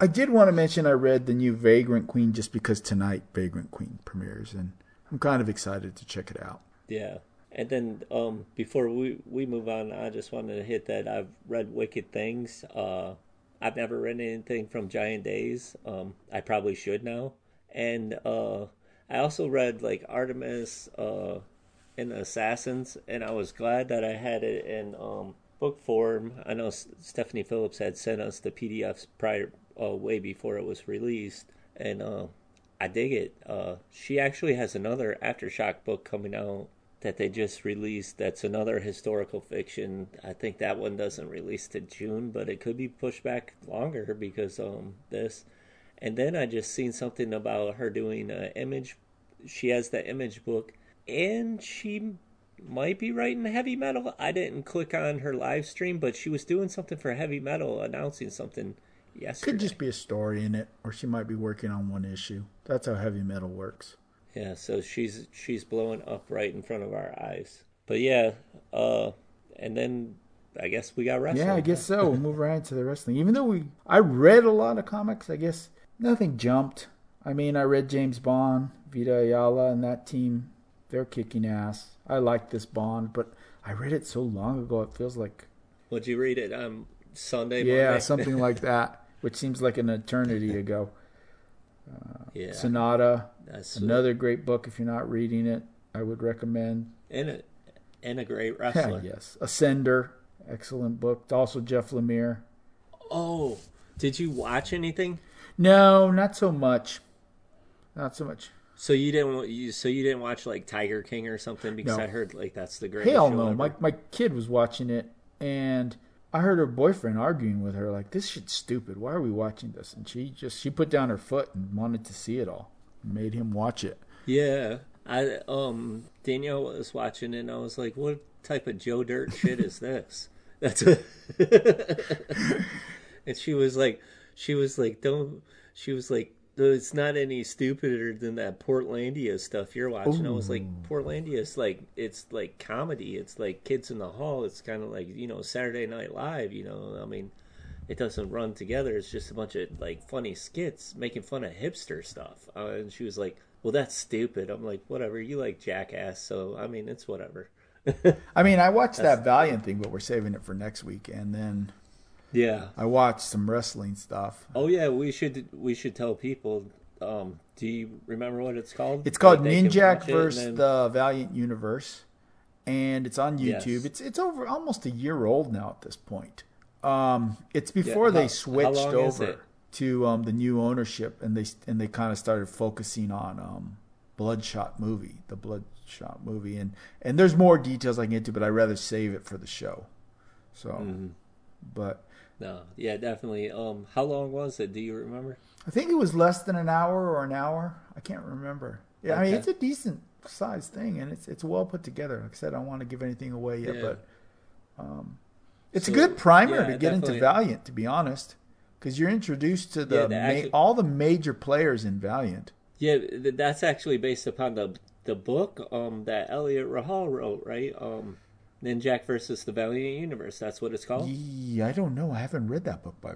I did want to mention I read the new Vagrant Queen just because tonight Vagrant Queen premieres, and I'm kind of excited to check it out. Yeah. And then um, before we, we move on, I just wanted to hit that I've read Wicked Things. Uh, I've never read anything from Giant Days. Um, I probably should now. And uh, I also read like Artemis uh, and Assassins, and I was glad that I had it in um, book form. I know Stephanie Phillips had sent us the PDFs prior, uh, way before it was released, and uh, I dig it. Uh, she actually has another aftershock book coming out that they just released. That's another historical fiction. I think that one doesn't release to June, but it could be pushed back longer because um this. And then I just seen something about her doing an image. She has the image book, and she might be writing heavy metal. I didn't click on her live stream, but she was doing something for heavy metal, announcing something yesterday. Could just be a story in it, or she might be working on one issue. That's how heavy metal works. Yeah, so she's she's blowing up right in front of our eyes. But yeah, uh, and then I guess we got wrestling. Yeah, I guess so. We'll move right into the wrestling. Even though we, I read a lot of comics. I guess nothing jumped. I mean, I read James Bond, Vita Ayala, and that team. They're kicking ass. I like this Bond, but I read it so long ago. It feels like. Would you read it? Um, Sunday. Yeah, something like that which seems like an eternity ago. Yeah, Sonata, that's another great book. If you're not reading it, I would recommend. and a and a great wrestler. yes, Ascender, excellent book. Also Jeff Lemire. Oh, did you watch anything? No, not so much. Not so much. So you didn't you so you didn't watch like Tiger King or something because No. I heard like that's the greatest. Hell no. ever. My my kid was watching it, and I heard her boyfriend arguing with her like, "This shit's stupid. Why are we watching this?" And she just she put down her foot and wanted to see it all. Made him watch it. Yeah, I um Danielle was watching it and I was like, "What type of Joe Dirt shit is this?" That's a and she was like, she was like, "Don't." She was like, "It's not any stupider than that Portlandia stuff you're watching." I was like, "Portlandia is like it's like comedy. It's like Kids in the Hall. It's kind of like you know Saturday Night Live. You know, I mean." It doesn't run together. It's just a bunch of like funny skits making fun of hipster stuff. Uh, and she was like, well, that's stupid. I'm like, whatever. You like Jackass, so I mean, it's whatever. I mean, I watched that Valiant thing, but we're saving it for next week. And then Yeah. I watched some wrestling stuff. Oh yeah, we should we should tell people. Um, do you remember what it's called? It's called Ninjak versus then- the Valiant Universe, and it's on Yes. YouTube. It's it's over almost a year old now at this point. Um, it's before how- they switched over to um, the new ownership, and they and they kind of started focusing on um, Bloodshot movie, the Bloodshot movie, and and there's more details I can get to, but I'd rather save it for the show. So, Mm-hmm. but No, yeah, definitely. Um, how long was it? Do you remember? I think it was less than an hour or an hour. I can't remember. Yeah, I mean it's a decent sized thing, and it's it's well put together. Like I said, I don't want to give anything away yet, Yeah. but um, it's So, a good primer yeah, to get into. Valiant, to be honest, because you're introduced to the Yeah, the ma- all the major players in Valiant. Yeah, that's actually based upon the the book um that Eliot Rahal wrote, right? Um, Ninjak versus the Valiant Universe. That's what it's called. Yeah, I don't know. I haven't read that book, by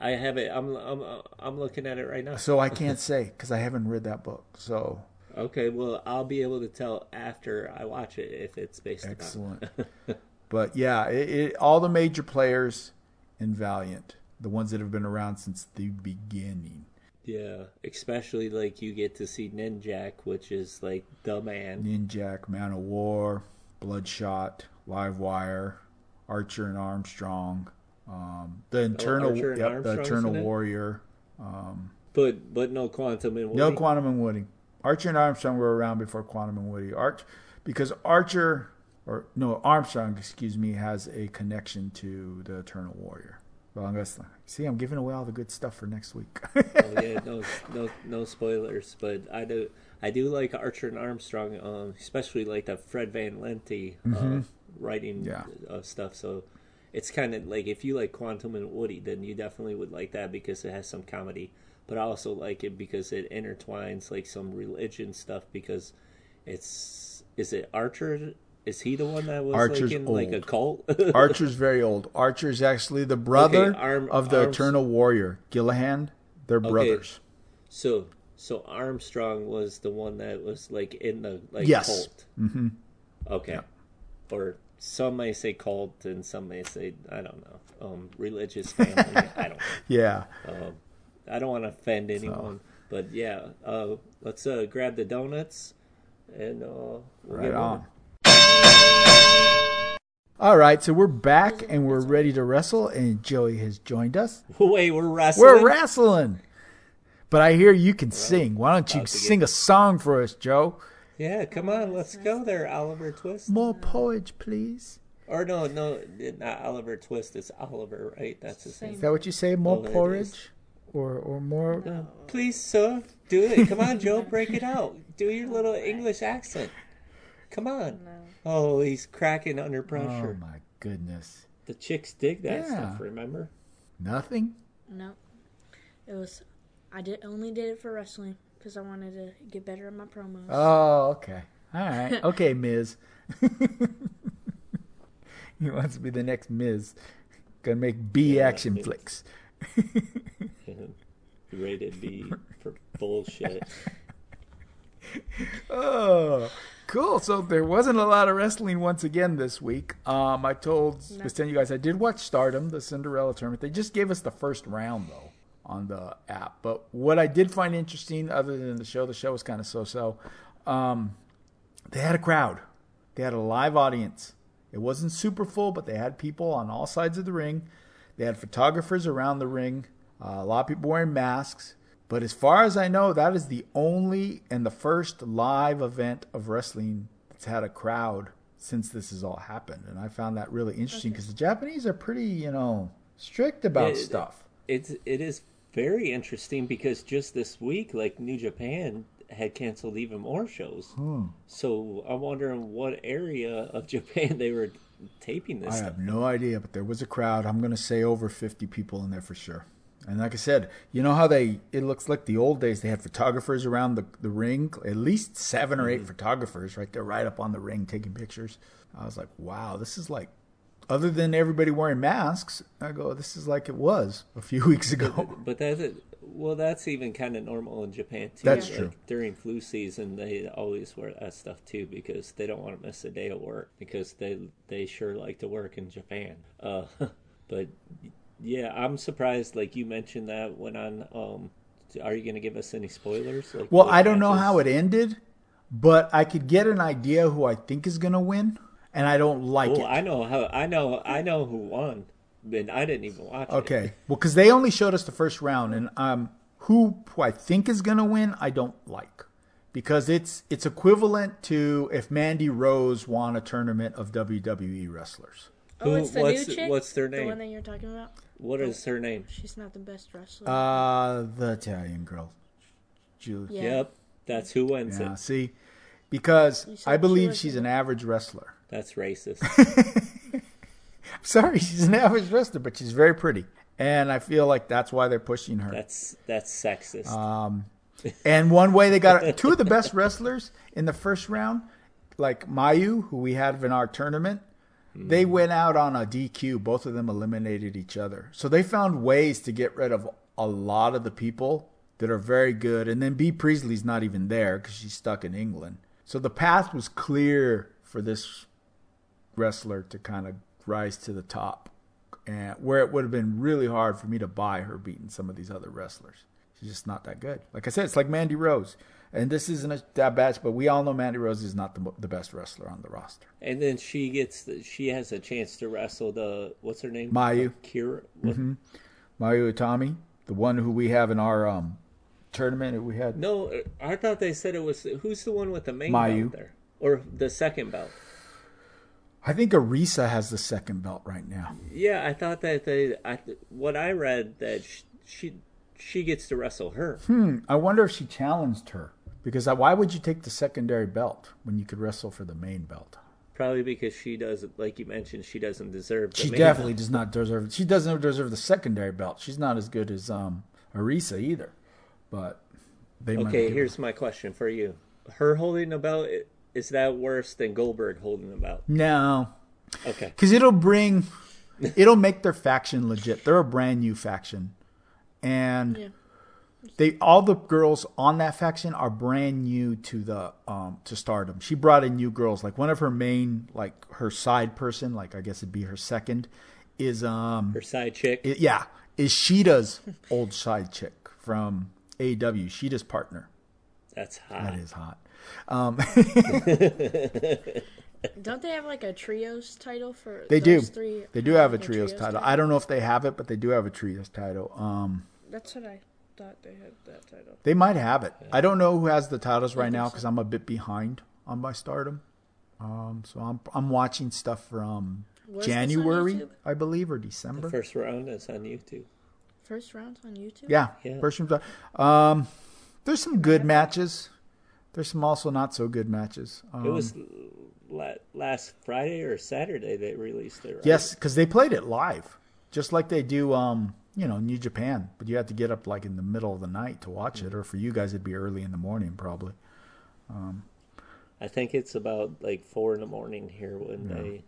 I have it. I'm I'm I'm looking at it right now. so I can't say because I haven't read that book. So Okay, well, I'll be able to tell after I watch it if it's based excellent. but yeah, it, it, all the major players in Valiant, the ones that have been around since the beginning. Yeah, especially like you get to see Ninjak, which is like the man. Ninjak, Man of War, Bloodshot, Livewire, Archer and Armstrong, um, the Eternal, Oh, yep, the Eternal? Warrior. Um, But but no quantum and no Quantum and Woody. Archer and Armstrong were around before Quantum and Woody. Arch, because Archer, or no Armstrong, excuse me, has a connection to the Eternal Warrior. Well, see. I'm giving away all the good stuff for next week. oh yeah, no no no spoilers. But I do I do like Archer and Armstrong, um, especially like the Fred Van Lente uh, writing. Yeah. uh, stuff. So it's kind of like if you like Quantum and Woody, then you definitely would like that because it has some comedy. But I also like it because it intertwines like some religion stuff because it's is it Archer? Is he the one that was Archer's like in like a old. cult? Archer's very old. Archer's actually the brother Okay, Arm- of the Eternal Warrior, Gillahan. They're brothers. So so Armstrong was the one that was like in the like Yes. cult. Mm-hmm. Okay. Or some may say cult and some may say I don't know. Um religious family. I don't know. Yeah. I don't want to offend anyone. But yeah, uh let's uh grab the donuts and uh we'll Right get on. All right, so we're back and we're ready to wrestle, and Joey has joined us. Wait, we're wrestling. We're wrestling. But I hear you can sing. Why don't you to get- sing a song for us, Joe? Yeah, come on, let's go there, Oliver Twist. More porridge, please. Or no, no, not Oliver Twist. It's Oliver, right? That's his name. Is that what you say? More Oh, it porridge, or or more? Uh, Please, sir, do it. Come on, Joe, break it out. Do your little English accent. Come on. Oh, he's cracking under pressure. Oh my goodness! The chicks dig that Yeah. stuff. Remember? Nothing. No, it was. I did only did it for wrestling because I wanted to get better at my promos. Oh, okay. All right. Okay, Miz. he wants to be the next Miz. Gonna make B Yeah, action Miz. flicks. Rated B for bullshit. Oh, cool. So there wasn't a lot of wrestling once again this week. Um, I told was telling you guys I did watch Stardom, the Cinderella tournament. They just gave us the first round though. On the app. But what I did find interesting, other than the show, the show was kind of so-so. Um, they had a crowd. They had a live audience. It wasn't super full, but they had people on all sides of the ring. They had photographers around the ring. Uh, a lot of people wearing masks. But as far as I know, that is the only and the first live event of wrestling that's had a crowd since this has all happened. And I found that really interesting because the Japanese are pretty, you know, strict about It- stuff. It's it is very interesting because just this week, like New Japan had canceled even more shows. Hmm. So I'm wondering what area of Japan they were taping this. I have no idea, but there was a crowd. I'm going to say over 50 people in there for sure. And like I said, you know how they, it looks like the old days, they had photographers around the, the ring, at least seven or eight photographers right there, right up on the ring taking pictures. I was like, wow, this is like, other than everybody wearing masks, I go, this is like it was a few weeks ago. But that's it well, that's even kind of normal in Japan too. That's Like, true. During flu season, they always wear that stuff too because they don't want to miss a day of work because they they sure like to work in Japan. Uh, but yeah, I'm surprised. Like you mentioned that went on. Um, are you going to give us any spoilers? Like Well, I don't know how it ended, but I could get an idea who I think is going to win, and I don't like it. Well, it. I know how. I know. I know who won, but I didn't even watch it. Okay. Well, because they only showed us the first round, and um, who, who I think is going to win, I don't like, because it's it's equivalent to if Mandy Rose won a tournament of WWE wrestlers. Oh, Who- it's the what's- new chick. what's their name? The name? one that you're talking about. What is her name? She's not the best wrestler. Uh the Italian girl, Julie. yeah. Yep, that's who wins Yeah. it. See, because I believe was she's an average wrestler. That's racist. Sorry, she's an average wrestler, but she's very pretty, and I feel like that's why they're pushing her. that's that's sexist. Um, and one way they got two of the best wrestlers in the first round, like Mayu, who we had in our tournament, they went out on a DQ. Both of them eliminated each other. So they found ways to get rid of a lot of the people that are very good. And then Bea Priestley's not even there because she's stuck in England. So the path was clear for this wrestler to kind of rise to the top, and where it would have been really hard for me to buy her beating some of these other wrestlers. She's just not that good. Like I said, it's like Mandy Rose, and this isn't a that bad, but we all know Mandy Rose is not the the best wrestler on the roster. and then she gets the, she has a chance to wrestle the what's her name? Mayu. Kira. What? Mayu Iwatani, the one who we have in our um, tournament, who we had. No, I thought they said it was who's the one with the main Mayu. belt there, or the second belt. I think Arisa has the second belt right now. Yeah, I thought that they. I, what I read that she, she she gets to wrestle her. Hmm. I wonder if she challenged her because I- why would you take the secondary belt when you could wrestle for the main belt? Probably because she doesn't, like you mentioned, she doesn't deserve. The She definitely belt. does not deserve. She doesn't deserve the secondary belt. She's not as good as um Arisa either. But they Okay, here's my question for you: Her holding the belt i- is that worse than Goldberg holding them out? no, Okay, because it'll bring, it'll make their faction legit. They're a brand new faction, and Yeah. they all the girls on that faction are brand new to the um to Stardom. She brought in new girls. Like one of her main, like her side person, like I guess it'd be her second, is um her side chick. It- yeah, is Shida's old side chick from AEW. Shida's partner. That's hot. That is hot. Um, Don't they have like a trios title for? they do. Three, They do have a like trios title. I don't know if they have it, but they do have a trios title. Um, That's what I thought they had that title. they might have it. I don't know who has the titles right think now so. because I'm a bit behind on my Stardom. Um, so I'm I'm watching stuff from Where's January, I believe, or The December. first round is on YouTube. First round on YouTube. Yeah, Yeah. first round. Um, there's some good matches. There's some also not so good matches. Um, It was la- last Friday or Saturday they released it. Right? Yes, because they played it live, just like they do, um, you know, New Japan. But you have to get up like in the middle of the night to watch it, or for you guys, it'd be early in the morning probably. Um, I think it's about like four in the morning here when they.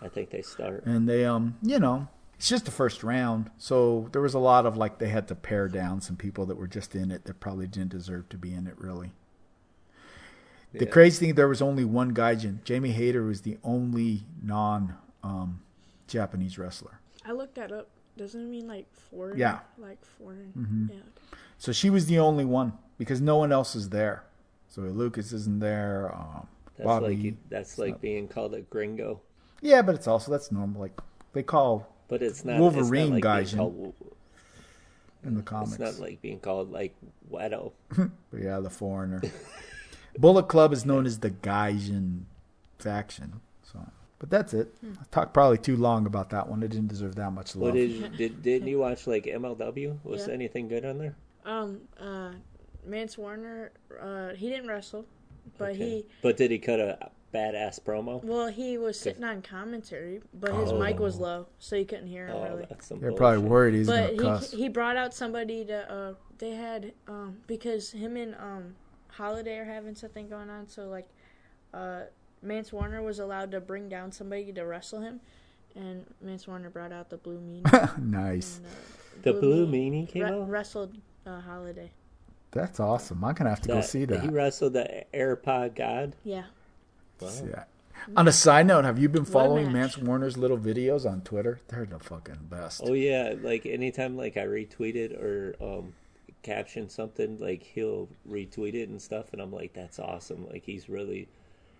I think they start. And they, um, you know, it's just the first round, so there was a lot of like they had to pare down some people that were just in it that probably didn't deserve to be in it really. The Yeah. crazy thing, there was only one gaijin. Jamie Hayter was the only non um, Japanese wrestler. I looked that up doesn't it mean like foreign? Yeah. Like foreign. Mhm. Yeah. So she was the only one because no one else is there. So Lucas isn't there. Um, That's Bobby. like that's like not- being called a gringo, yeah, but it's also that's normal. Like they call but it's not Wolverine it's not like guys Being in- called, in the comics. it's not like being called like Wedo. But yeah, the foreigner. Bullet Club is known as the Gaijin faction. So, but that's it. I talked probably too long about that one. It didn't deserve that much love. What did did didn't you watch like MLW? Was Yeah. anything good on there? Um. Uh. Mance Warner. Uh. He didn't wrestle, but Okay. he. But did he cut a badass promo? Well, he was sitting on commentary, but his mic was low, so you couldn't hear him Oh, really. that's some They're probably bullshit. worried he's But gonna cuss. he he brought out somebody to. Uh. They had um because him and um Holiday are having something going on, so like, uh, Mance Warner was allowed to bring down somebody to wrestle him, and Mance Warner brought out the Blue Meanie. nice. and, uh, The Blue Meanie Meanie came re- out. wrestled uh, Holiday. That's awesome. I'm gonna have to go see that. He wrestled the AirPod God. Yeah. Wow. Yeah. On a side note, have you been following match. Mance Warner's little videos on Twitter? They're the fucking best. Oh yeah, like anytime like I retweet it or um caption something, like he'll retweet it and stuff, and I'm like, that's awesome. Like he's really,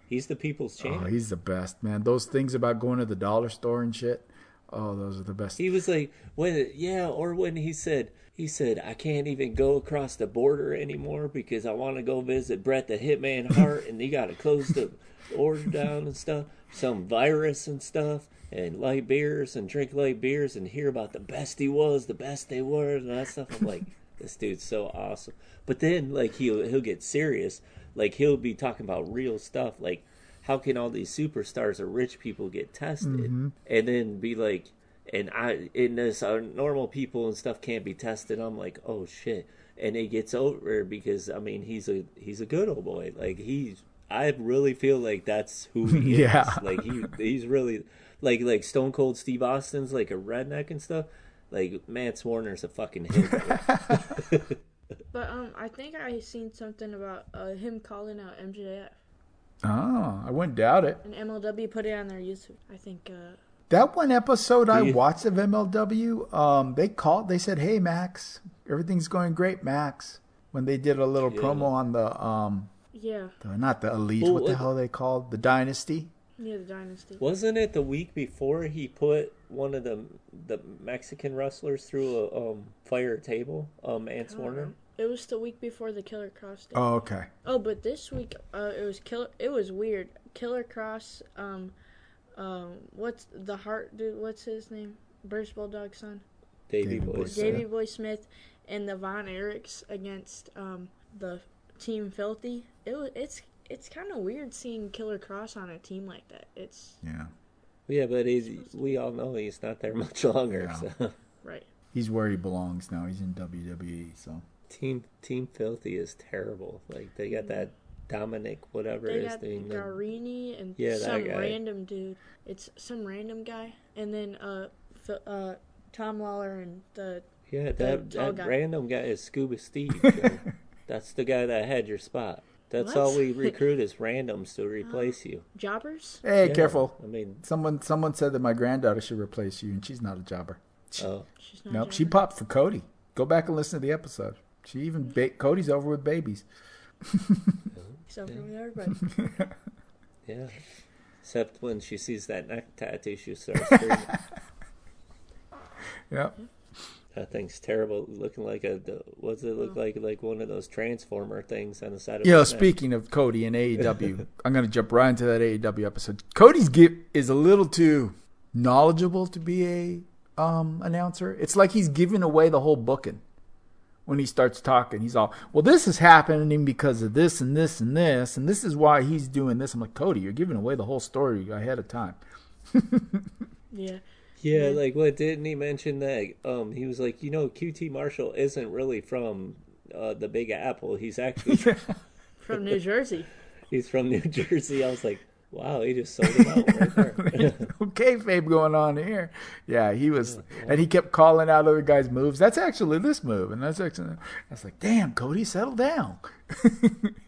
he's the people's Oh, champ. he's the best, man. Those things about going to the dollar store and shit. Oh, those are the best. He was like, when yeah, or when he said, he said, I can't even go across the border anymore because I want to go visit Brett the Hitman Hart, and he got to close the order down and stuff, some virus and stuff, and light beers and drink light beers and hear about the best he was, the best they were, and that stuff. I'm like, this dude's so awesome. But then like he'll he'll get serious, like he'll be talking about real stuff, like how can all these superstars or rich people get tested, and then be like and I in this uh, normal people and stuff can't be tested. I'm like, oh shit, and it gets over because I mean he's a he's a good old boy. Like he's I really feel like that's who he Yeah. is. Like he he's really like like Stone Cold Steve Austin's like a redneck and stuff. Like Mance Warner's a fucking hit. But um, I think I seen something about uh, him calling out MJF, Oh, I wouldn't doubt it. and MLW put it on their YouTube. I think. Uh, That one episode I watched of MLW, um, they called. They said, "Hey, Max, everything's going great, Max." When they did a little Yeah. promo on the um, yeah, the, not the Elite, Well, what the what- hell are they called? The Dynasty. yeah, the Dynasty. Wasn't it the week before he put one of the the Mexican wrestlers through a um, fire table? Um, Mance Warner. It was the week before the Killer Kross. Day. Oh, okay. Oh, but this week, uh, it was killer. It was weird. Killer Kross. Um, um, what's the heart dude? What's his name? British Bulldog son. Davey Davey Boy. Boy Smith. Davey Boy Smith and the Von Erichs against um the Team Filthy. It was. It's. It's kind of weird seeing Killer Kross on a team like that. It's Yeah, Yeah, but he's, we all know he's not there much longer. Yeah. So. right. he's where he belongs now. He's in WWE. So Team Team Filthy is terrible. Like they got that Dominic whatever They his got name. Garrini and Yeah, some guy. random dude. It's some random guy, and then uh, uh, Tom Lawler and the Yeah, the that tall that guy. random guy is Scuba Steve. Joe. That's the guy that had your spot. That's What? all we recruit is randoms to replace oh. you. jobbers. hey, Yeah, careful. I mean, Someone someone said that my granddaughter should replace you, and she's not a jobber. oh, She's not Nope, she popped for Cody. Go back and listen to the episode. She even ba- Cody's over with babies. Except for everybody. yeah. Except when she sees that neck tattoo, she starts screaming. Yep. That thing's terrible. Looking like a, the- what's it look like? Like one of those transformer things on the side of You know, his neck. speaking of Cody and AEW, I'm going to jump right into that AEW episode. Cody's get is a little too knowledgeable to be a um, announcer. It's like he's giving away the whole booking when he starts talking. He's all, "Well, this is happening because of this and this and this, and this is why he's doing this." I'm like, Cody, you're giving away the whole story ahead of time. Yeah. Yeah, like what didn't he mention that? Um, he was like, you know, QT Marshall isn't really from uh, the Big Apple. He's actually From from New Jersey. he's from New Jersey. I was like, wow, he just sold it out right there. okay, Fabe going on here. Yeah, he was, and he kept calling out other guys' moves. That's actually this move, and that's actually. I was like, damn, Cody, settle down.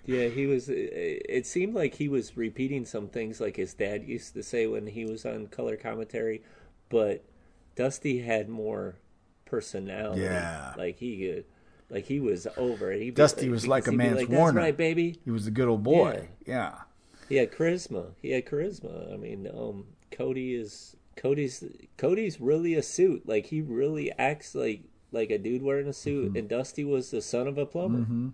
yeah, he was. It it seemed like he was repeating some things like his dad used to say when he was on color commentary, but Dusty had more personality. Yeah. like he could, like he was over it. He Dusty was like a man's like, Warner. Right, baby. He was a good old boy. Yeah. He had charisma. He had charisma. I mean, um, Cody is Cody's Cody's really a suit. Like he really acts like like a dude wearing a suit. Mm-hmm. And Dusty was the son of a plumber.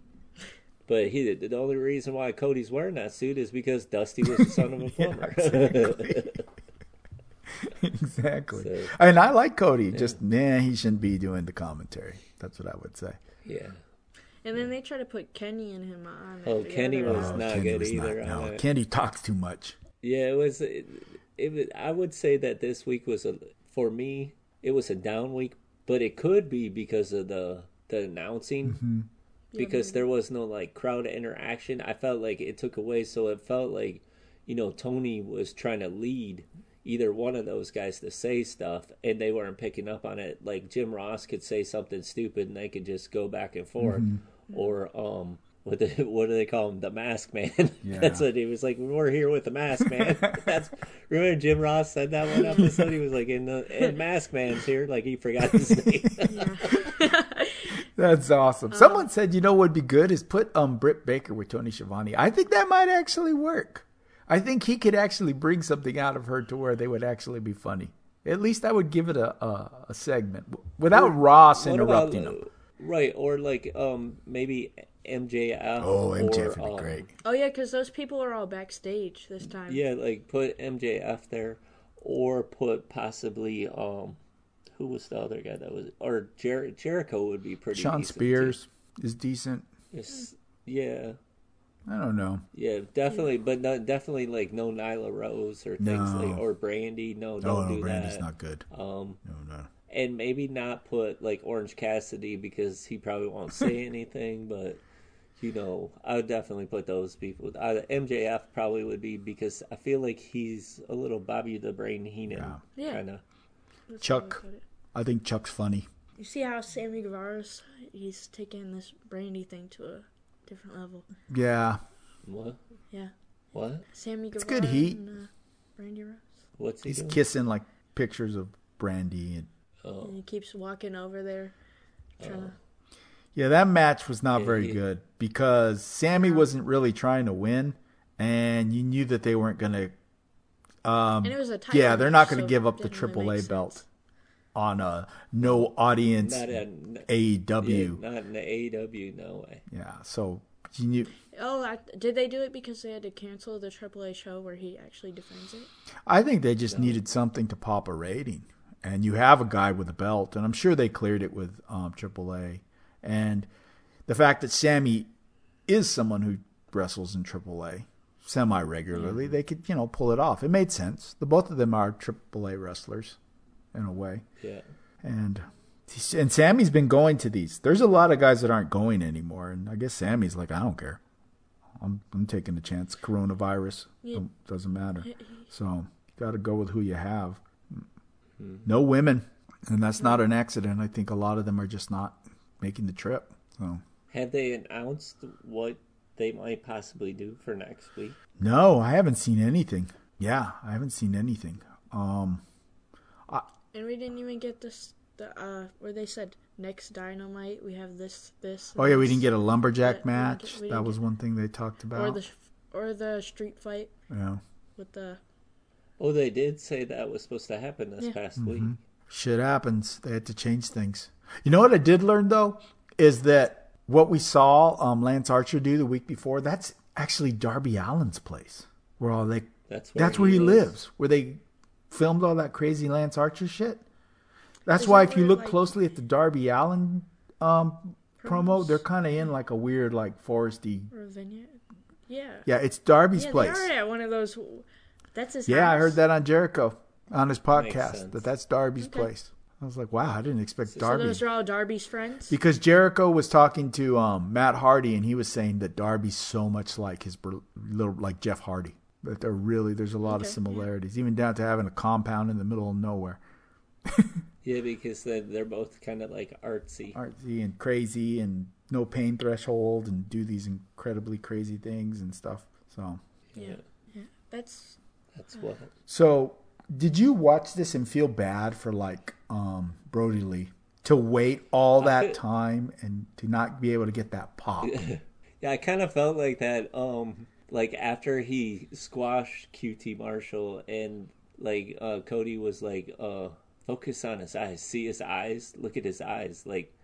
But he the only reason why Cody's wearing that suit is because Dusty was the son of a plumber. exactly. So- and I like Cody. Just man, he shouldn't be doing the commentary. That's what I would say. yeah. And then they try to put Kenny and him on. Oh, together. Kenny was Oh, not Kenny good was either. Not, no, it. Kenny talks too much. Yeah, it was. It, it was. I would say that this week was a for me. It was a down week, but it could be because of the the announcing. Mm-hmm. Because there was no like crowd interaction, I felt like it took away. So it felt like, you know, Tony was trying to lead either one of those guys to say stuff, and they weren't picking up on it. Like Jim Ross could say something stupid, and they could just go back and forth, Mm-hmm. or um, what the, what do they call him? The Mask Man. Yeah. That's what he was like. We're here with the Mask Man. That's remember Jim Ross said that one episode. He was like, "In the and Mask Man's here." Like he forgot his name. That's awesome. Someone said, you know, what would be good is put um Britt Baker with Tony Schiavone. I think that might actually work. I think he could actually bring something out of her to where they would actually be funny. At least I would give it a a, a segment w- without Ross What about, interrupting uh, him. Right, or like um maybe MJF. Oh, MJF or, would be um, great. Oh yeah, because those people are all backstage this time. Yeah, like put MJF there, or put possibly um, who was the other guy that was, or Jer- Jericho would be pretty. Shawn decent, Spears is decent. too. It's- yeah, I don't know. yeah, definitely, but not definitely like no Nyla Rose or things No. like or Brandi. No, Oh, don't no, do Brandi's that. not good. Um, No, no. and maybe not put like Orange Cassidy because he probably won't say anything, but you know, I would definitely put those people. Uh, MJF probably would be because I feel like he's a little Bobby the Brain Heenan Yeah. Yeah. kind of. Chuck. I. I think Chuck's funny. You see how Sammy Guevara's he's taking this brandy thing to a different level. Yeah. What? Yeah, What? Sammy Guevara. It's good heat. And, uh, Brandy Rose. What's he He's doing? kissing like pictures of Brandi and Oh, And he keeps walking over there, trying to. Yeah, that match was not Yeah, very he- good because Sammy wasn't really trying to win, and you knew that they weren't going to. Um, And it was a title yeah, they're not going to so give up the didn't AAA make belt sense. On a no audience not in AEW. yeah, not in the AEW. No way. Yeah, so you knew. Oh, I, did they do it because they had to cancel the AAA show where he actually defends it? I think they just needed something to pop a rating, and you have a guy with a belt, and I'm sure they cleared it with um, AAA, and the fact that Sammy is someone who wrestles in AAA semi regularly, they could you know pull it off. It made sense. The both of them are AAA wrestlers, in a way, Yeah. and and Sammy's been going to these. There's a lot of guys that aren't going anymore, and I guess Sammy's like, I don't care. I'm I'm taking a chance. Coronavirus Yeah. Don't- doesn't matter. So you got to go with who you have. No women, and that's not an accident. I think a lot of them are just not making the trip. So Have they announced what they might possibly do for next week? no, I haven't seen anything. Yeah, I haven't seen anything. Um, And we didn't even get this, the uh, where they said next Dynamite we have this, this. oh yeah, we didn't get a lumberjack we match. get- we that was one thing they talked about. or about. the or the street fight yeah, with the. Oh, they did say that was supposed to happen this Yeah. past Mm-hmm. week. shit happens. They had to change things. You know what I did learn though is that what we saw um, Lance Archer do the week before. That's actually Darby Allin's place, where all they That's where That's where he lives, where they filmed all that crazy Lance Archer shit. That's Is why that if you look like- closely at the Darby Allin um, promo, they're kind of in like a weird, like foresty. Or. Yeah. Yeah, it's Darby's Yeah, place. they are at one of those. That's his. Yeah, I heard that on Jericho on his podcast that that's Darby's Okay. place. I was like, wow, I didn't expect So Darby. those are all Darby's friends. because Jericho was talking to um, Matt Hardy, and he was saying that Darby's so much like his br- little like Jeff Hardy. That they're really there's a lot of Okay, yeah. similarities, even down to having a compound in the middle of nowhere. Yeah, because they're, they're both kind of like artsy. artsy and crazy and no pain threshold and do these incredibly crazy things and stuff. So Yeah. Yeah. That's That's what. so Did you watch this and feel bad for like um, Brodie Lee to wait all that time and to not be able to get that pop? Yeah, I kind of felt like that. Um, like after he squashed QT Marshall, and like uh, Cody was like, uh, "Focus on his eyes. See his eyes. Look at his eyes." Like,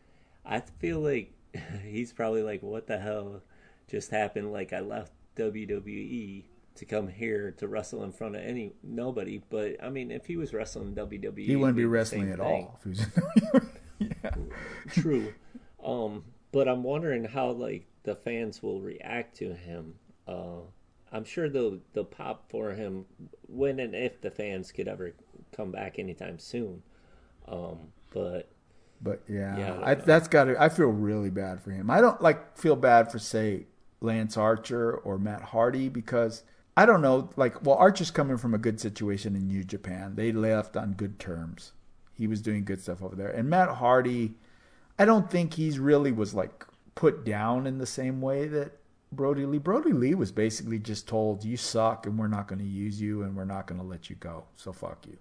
I feel like he's probably like, "What the hell just happened?" Like, I left WWE to come here to wrestle in front of any nobody. But I mean, if he was wrestling WWE, He wouldn't be wrestling at thing. all. if he was- yeah. True. Um, but I'm wondering how like the fans will react to him. Uh, I'm sure they'll they'll pop for him when and if the fans could ever come back anytime soon. Um, but But yeah, Yeah, I I, that's got to. I feel really bad for him. I don't like feel bad for say Lance Archer or Matt Hardy because I don't know. Like, well, Archer's coming from a good situation in New Japan. They left on good terms. He was doing good stuff over there, and Matt Hardy, I don't think he's really was like put down in the same way that Brodie Lee. Brodie Lee was basically just told, "You suck, and we're not going to use you, and we're not going to let you go. So fuck you."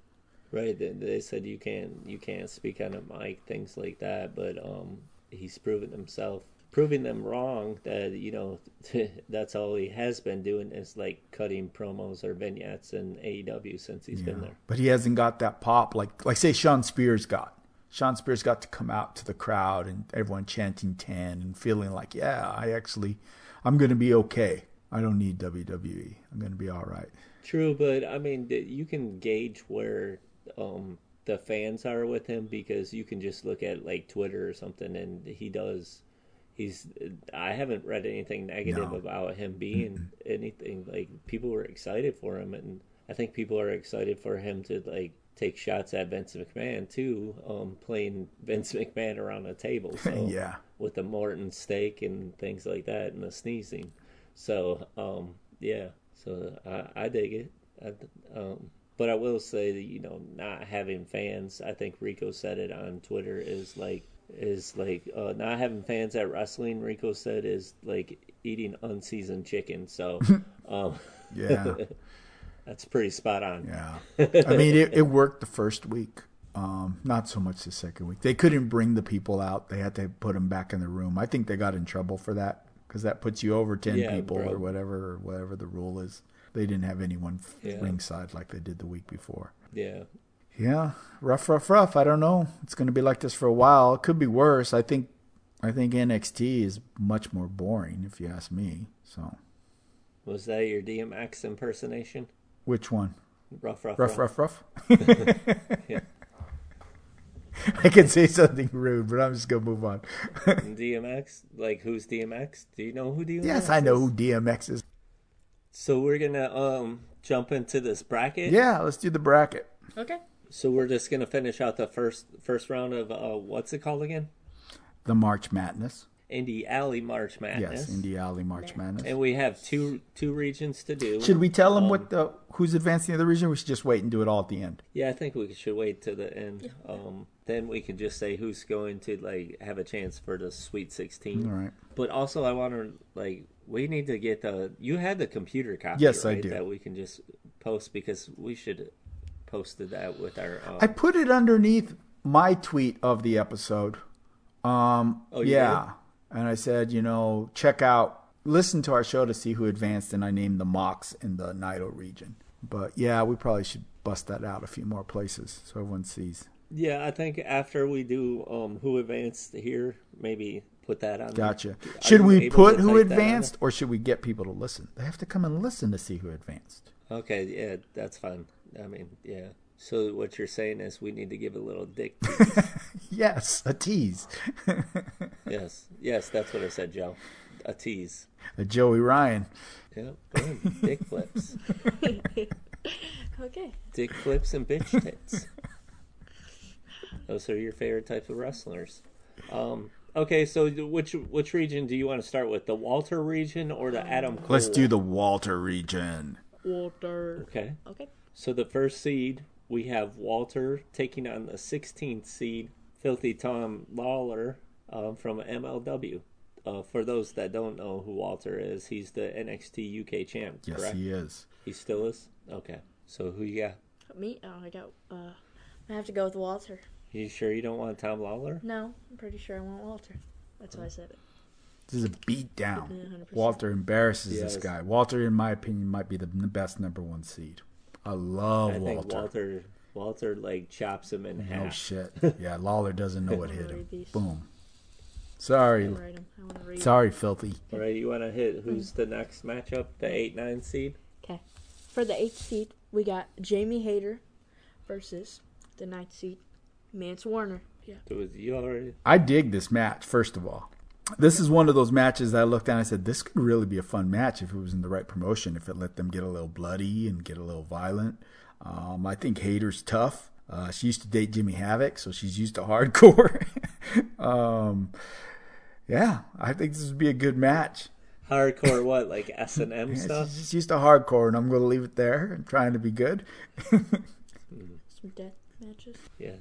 right, they, they said you can't you can't speak on a mic, things like that. But um, he's proven himself, proving them wrong. That you know that's all he has been doing is like cutting promos or vignettes in AEW since he's been there. But he hasn't got that pop like like say Shawn Spears got. Shawn Spears got to come out to the crowd and everyone chanting ten and feeling like, yeah, I actually I'm gonna be okay. I don't need WWE. I'm gonna be all right. True, but I mean, you can gauge where um, the fans are with him because you can just look at like Twitter or something, and he does. He's. I haven't read anything negative No. about him being anything like people were excited for him, and I think people are excited for him to like take shots at Vince McMahon too, um, playing Vince McMahon around a table. So yeah. With the Morton steak and things like that and the sneezing. So, um, yeah, so I, I dig it. I, um, but I will say that, you know, not having fans, I think Rico said it on Twitter, is like, is like, uh, not having fans at wrestling, Rico said, is like eating unseasoned chicken. So, um, Yeah. that's pretty spot on. Yeah. I mean it, it worked the first week. Um, not so much the second week. They couldn't bring the people out. They had to put them back in the room. I think they got in trouble for that because that puts you over 10 Yeah, people bro. or whatever or whatever the rule is. They didn't have anyone Yeah. ringside like they did the week before. Yeah. Yeah, rough, rough, rough. I don't know. It's going to be like this for a while. It could be worse. I think, I think NXT is much more boring, if you ask me. So, Was that your DMX impersonation? which one? Rough, rough, Rough, rough. rough, rough. Yeah. I could say something rude, but I'm just gonna move on. DMX? Like, who's DMX? Do you know who DMX is? yes, I know who DMX is. So we're gonna um jump into this bracket. Yeah, let's do the bracket. Okay. So we're just gonna finish out the first first round of uh what's it called again? The March Madness. Indie Alley March Madness. Yes, Indie Alley March Madness. And we have two two regions to do. Should we tell them Um, what the who's advancing the other region? We should just wait and do it all at the end. Yeah, I think we should wait to the end. Um, then we can just say who's going to like have a chance for the Sweet Sixteen. Right. But also, I want to like we need to get the. You had the computer copy. Yes, I do. That we can just post because we should posted that with our. Um, I put it underneath my tweet of the episode. Um, Oh, yeah, and I said, you know, check out, listen to our show to see who advanced, and I named the Mox in the Nido region. But yeah, we probably should bust that out a few more places so everyone sees. Yeah, I think after we do um, who advanced here, maybe put that on. Gotcha. Are Should we put who type that on advanced, or should we get people to listen? They have to come and listen to see who advanced. Okay, yeah, that's fine. I mean, yeah. So what you're saying is we need to give a little dick. tease. Yes, a tease. yes, yes, that's what I said, Joe. A tease. a Joey Ryan. Yeah, boom. dick flips, Okay. dick flips, and bitch tits. Those are your favorite type of wrestlers. Um, okay, so which which region do you want to start with? The Walter region or the Adam Cole? Let's do the Walter region. Walter. Okay. Okay. So the first seed, we have Walter taking on the 16th seed, Filthy Tom Lawler um, from MLW. Uh, for those that don't know who Walter is, he's the NXT UK champ, Yes, correct? he is. He still is? Okay. So who you got? Me? Oh, I got. Uh, I have to go with Walter. You sure you don't want Tom Lawler? No, I'm pretty sure I want Walter. That's why I said it. This is a beat down. 100%. Walter embarrasses this guy. Walter, in my opinion, might be the n- best number one seed. I love I think Walter. Walter Walter like chops him in No half. shit. Yeah, Lawler doesn't know what hit him. read these. Boom. Sorry. wanna write 'em. I want to read. Sorry, filthy. All right, you want to hit who's mm. the next matchup? The eight nine seed. Okay. For the eighth seed, we got Jamie Hayter versus the ninth seed, Mance Warner. Yeah. It was you already. I dig this match, first of all. This is one of those matches that I looked at and I said, this could really be a fun match if it was in the right promotion, if it let them get a little bloody and get a little violent. Um, I think Hater's tough. Uh, she used to date Jimmy Havoc, so she's used to hardcore. um, yeah, I think this would be a good match. Hardcore what like S and M Yeah, stuff. she's just used to hardcore, and I'm going to leave it there and trying to be good. Some death matches. Yeah.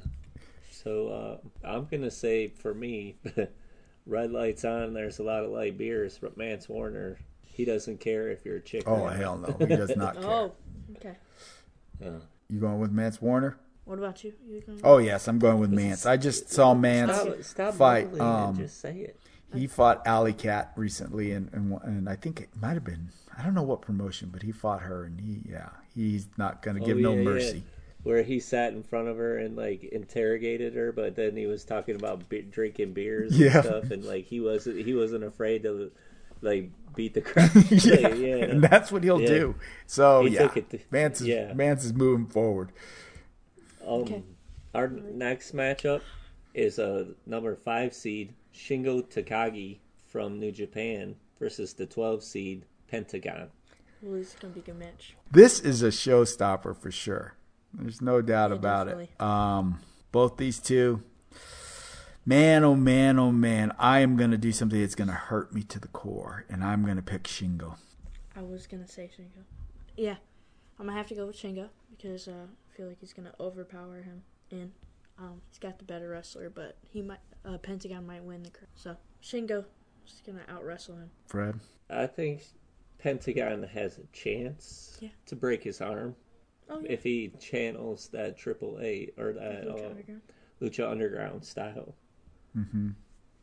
So uh, I'm gonna say for me, red lights on. There's a lot of light beers, but Mance Warner, he doesn't care if you're a chick. Oh, or hell no. He does not care. Oh, okay. Yeah. You going with Mance Warner? What about you? You going? Oh, yes, I'm going with Mance. I just saw Mance. Stop, stop fight, um, and just say it. He fought Allie Kat recently, and, and and I think it might have been I don't know what promotion, but he fought her, and he yeah he's not gonna give Oh, no yeah, yeah. mercy. Where he sat in front of her and like interrogated her, but then he was talking about be- drinking beers and Yeah. stuff, and like he wasn't he wasn't afraid to like beat the crap. Yeah, yeah, yeah. and that's what he'll Yeah. do. So He yeah, took it to- Mance is yeah. Mance is moving forward. Um, Okay. Our next matchup is a number five seed Shingo Takagi from New Japan versus the 12 seed Pentagon. Well, this is gonna be a good match. This is a showstopper for sure. There's no doubt Yeah, about it. Um, both these two, man, oh man, oh man, I am gonna do something that's gonna hurt me to the core, and I'm gonna pick Shingo. I was gonna say Shingo. Yeah, I'm gonna have to go with Shingo because uh, I feel like he's gonna overpower him, and um, he's got the better wrestler, but he might uh, Pentagon might win the. cr- So Shingo is gonna out wrestle him. Fred. I think Pentagon has a chance Yeah. to break his arm Oh yeah. if he channels that Triple A or that Lucha uh, Underground. Lucha Underground style. Mm-hmm.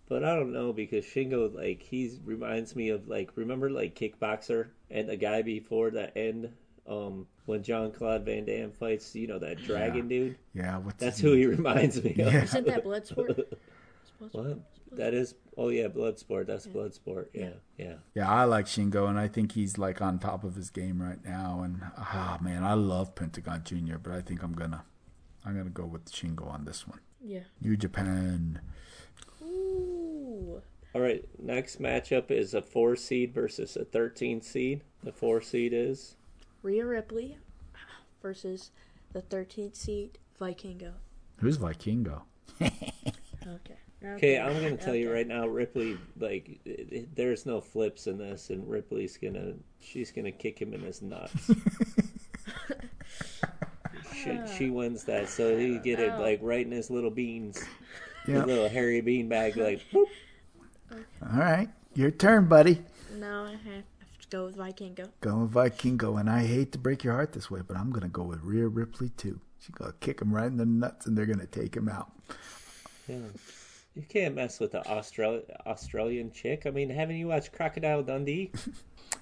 But I don't know because Shingo, like, he reminds me of, like, remember, like, Kickboxer and the guy before the end, um, when Jean Claude Van Damme fights, you know, that dragon dude? Yeah, what's That's who name? he reminds me of. Isn't that Bloodsport? It's Bloodsport. What? That is, oh, yeah, Bloodsport. That's Bloodsport. Yeah, yeah. Yeah, I like Shingo, and I think he's like on top of his game right now. And ah, man, I love Pentagon Junior, but I think I'm gonna, I'm gonna go with Shingo on this one. Yeah. New Japan. Ooh. All right, next matchup is a four seed versus a 13 seed. The four seed is Rhea Ripley versus the 13th seed Vikingo. Who's Vikingo? Okay. Okay, I'm gonna tell you right now, Ripley. Like, it, it- there's no flips in this, and Ripley's gonna, she's gonna kick him in his nuts. she, she wins that, so he get it like right in his little beans, Yeah. his little hairy bean bag. Like, boop. All right, your turn, buddy. No, I have to go with Vikingo. Go with Vikingo, and I hate to break your heart this way, but I'm gonna go with Rhea Ripley too. She's gonna kick him right in the nuts, and they're gonna take him out. yeah. You can't mess with the Austral- Australian chick. I mean, haven't you watched Crocodile Dundee?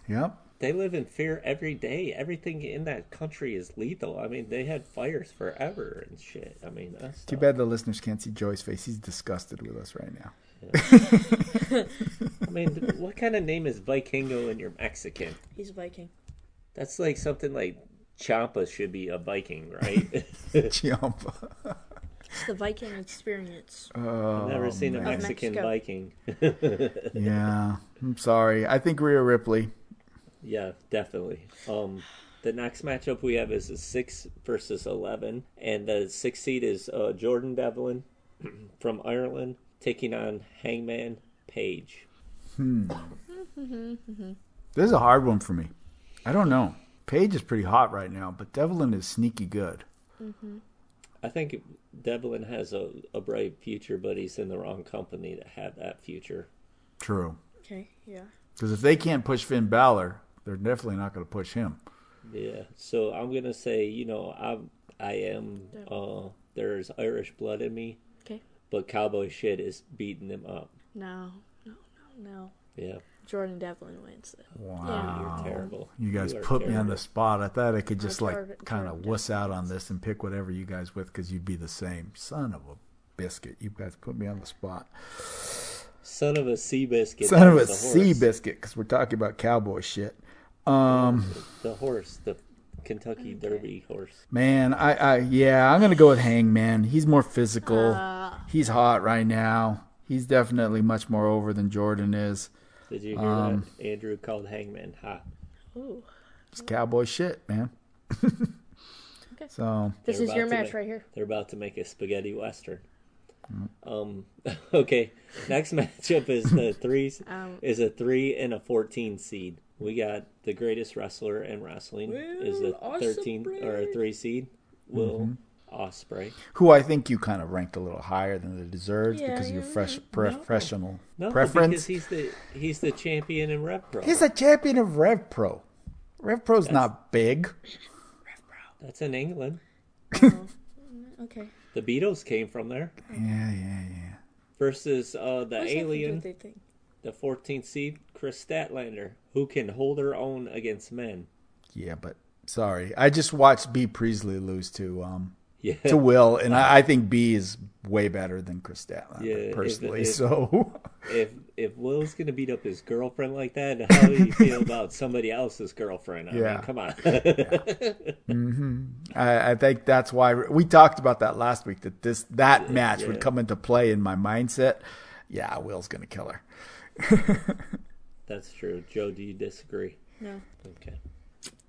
Yep. They live in fear every day. Everything in that country is lethal. I mean, they had fires forever and shit. I mean, that's Too bad the listeners can't see Joy's face. He's disgusted with us right now. I mean, what kind of name is Vikingo and you're Mexican? He's a Viking. That's like something like Ciampa should be a Viking, right? Jump. It's the Viking experience. Oh, I've never seen a man. Of Mexican Mexico. Viking. Yeah, I'm sorry. I think Rhea Ripley. yeah, definitely. Um, the next matchup we have is a six versus eleven, and the six seed is uh, Jordan Devlin from Ireland taking on Hangman Page. This is a hard one for me. I don't know. Page is pretty hot right now, but Devlin is sneaky good. I think Devlin has a, a bright future, but he's in the wrong company to have that future. True. Okay, yeah. Because if they can't push Finn Balor, they're definitely not going to push him. Yeah, so I'm gonna say, you know, I'm I am. Uh, there's Irish blood in me, Okay. but cowboy shit is beating them up. No, no, no, no. Yeah, Jordan Devlin wins it. Wow. you're terrible. You guys are put me on the spot. I thought I could just Our like kind of Jordan wuss out on this and pick whatever you guys with because you'd be the same. Son of a biscuit. You guys put me on the spot. Son of a sea biscuit. Son of a that's sea biscuit because we're talking about cowboy shit. Um, The horse, the Kentucky Derby horse. man, I, I, yeah, I'm gonna go with Hangman. He's more physical. Uh, He's hot right now. He's definitely much more over than Jordan is. Did you hear Um, that? Andrew called Hangman hot. ooh. It's cowboy shit, man. Okay. So This is your match make- right here. They're about to make a spaghetti western. Mm. Um. Okay. Next matchup is the three. Um, is a three and a fourteen seed. We got the greatest wrestler in wrestling is a Will thirteen or a three seed. Will Mm-hmm. Osprey. who I think you kind of ranked a little higher than it deserves Yeah, because of your yeah, fresh no. professional No, preference. because he's the he's the champion in Rev Pro. He's a champion of Rev Pro. Rev Pro's not big. That's in England. okay. The Beatles came from there. Yeah, yeah, yeah. Versus uh, the What's that to do alien, the thing? the 14th seed, Kris Statlander, who can hold her own against men. Yeah, but sorry, I just watched Bea Priestley lose to um Yeah. to Will, and I, uh-huh. I think Bea is way better than Kris Statlander uh, Yeah, personally. if- so if if Will's gonna beat up his girlfriend like that, how do you feel about somebody else's girlfriend? I Yeah. mean, come on. Mm-hmm. I, I think that's why we talked about that last week. That this that match yeah. would come into play in my mindset. Yeah, Will's gonna kill her. That's true. Joe, do you disagree? No, Okay.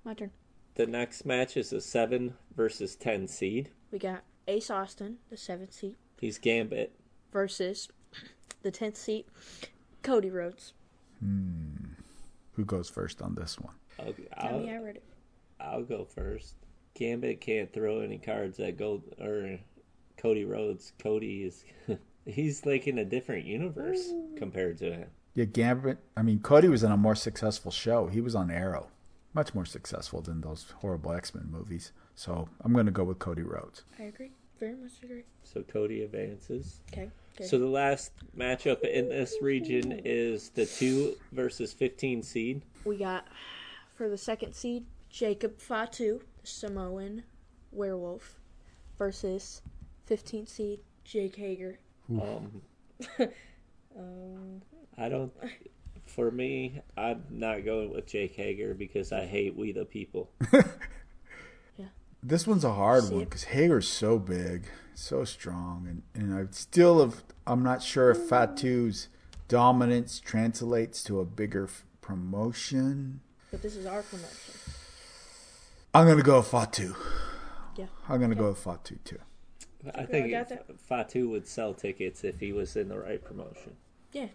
my turn. The next match is a seven versus ten seed. We got Ace Austin, the seventh seat, He's Gambit. versus the tenth seat, Cody Rhodes. Hmm. Who goes first on this one? I'll, Tell me I read it. I'll go first. Gambit can't throw any cards at Gold or Cody Rhodes. Cody is he's like in a different universe compared to him. Yeah, Gambit. I mean, Cody was in a more successful show. He was on Arrow, much more successful than those horrible X Men movies. So I'm gonna go with Cody Rhodes. I agree. Very much agree. So Cody advances. Okay. Okay. So the last matchup in this region is the two versus fifteen seed. we got for the second seed Jacob Fatu, Samoan werewolf, versus 15 seed Jake Hager. Um, I don't. For me, I'm not going with Jake Hager because I hate We the People. yeah. This one's a hard See one it? because Hager's so big, so strong, and and I still have. I'm not sure if Fatu's dominance translates to a bigger f- promotion. But this is our promotion. I'm gonna go with Fatu. Yeah. I'm gonna go with Fatu too. I I think got that. Fatu would sell tickets if he was in the right promotion. Yeah.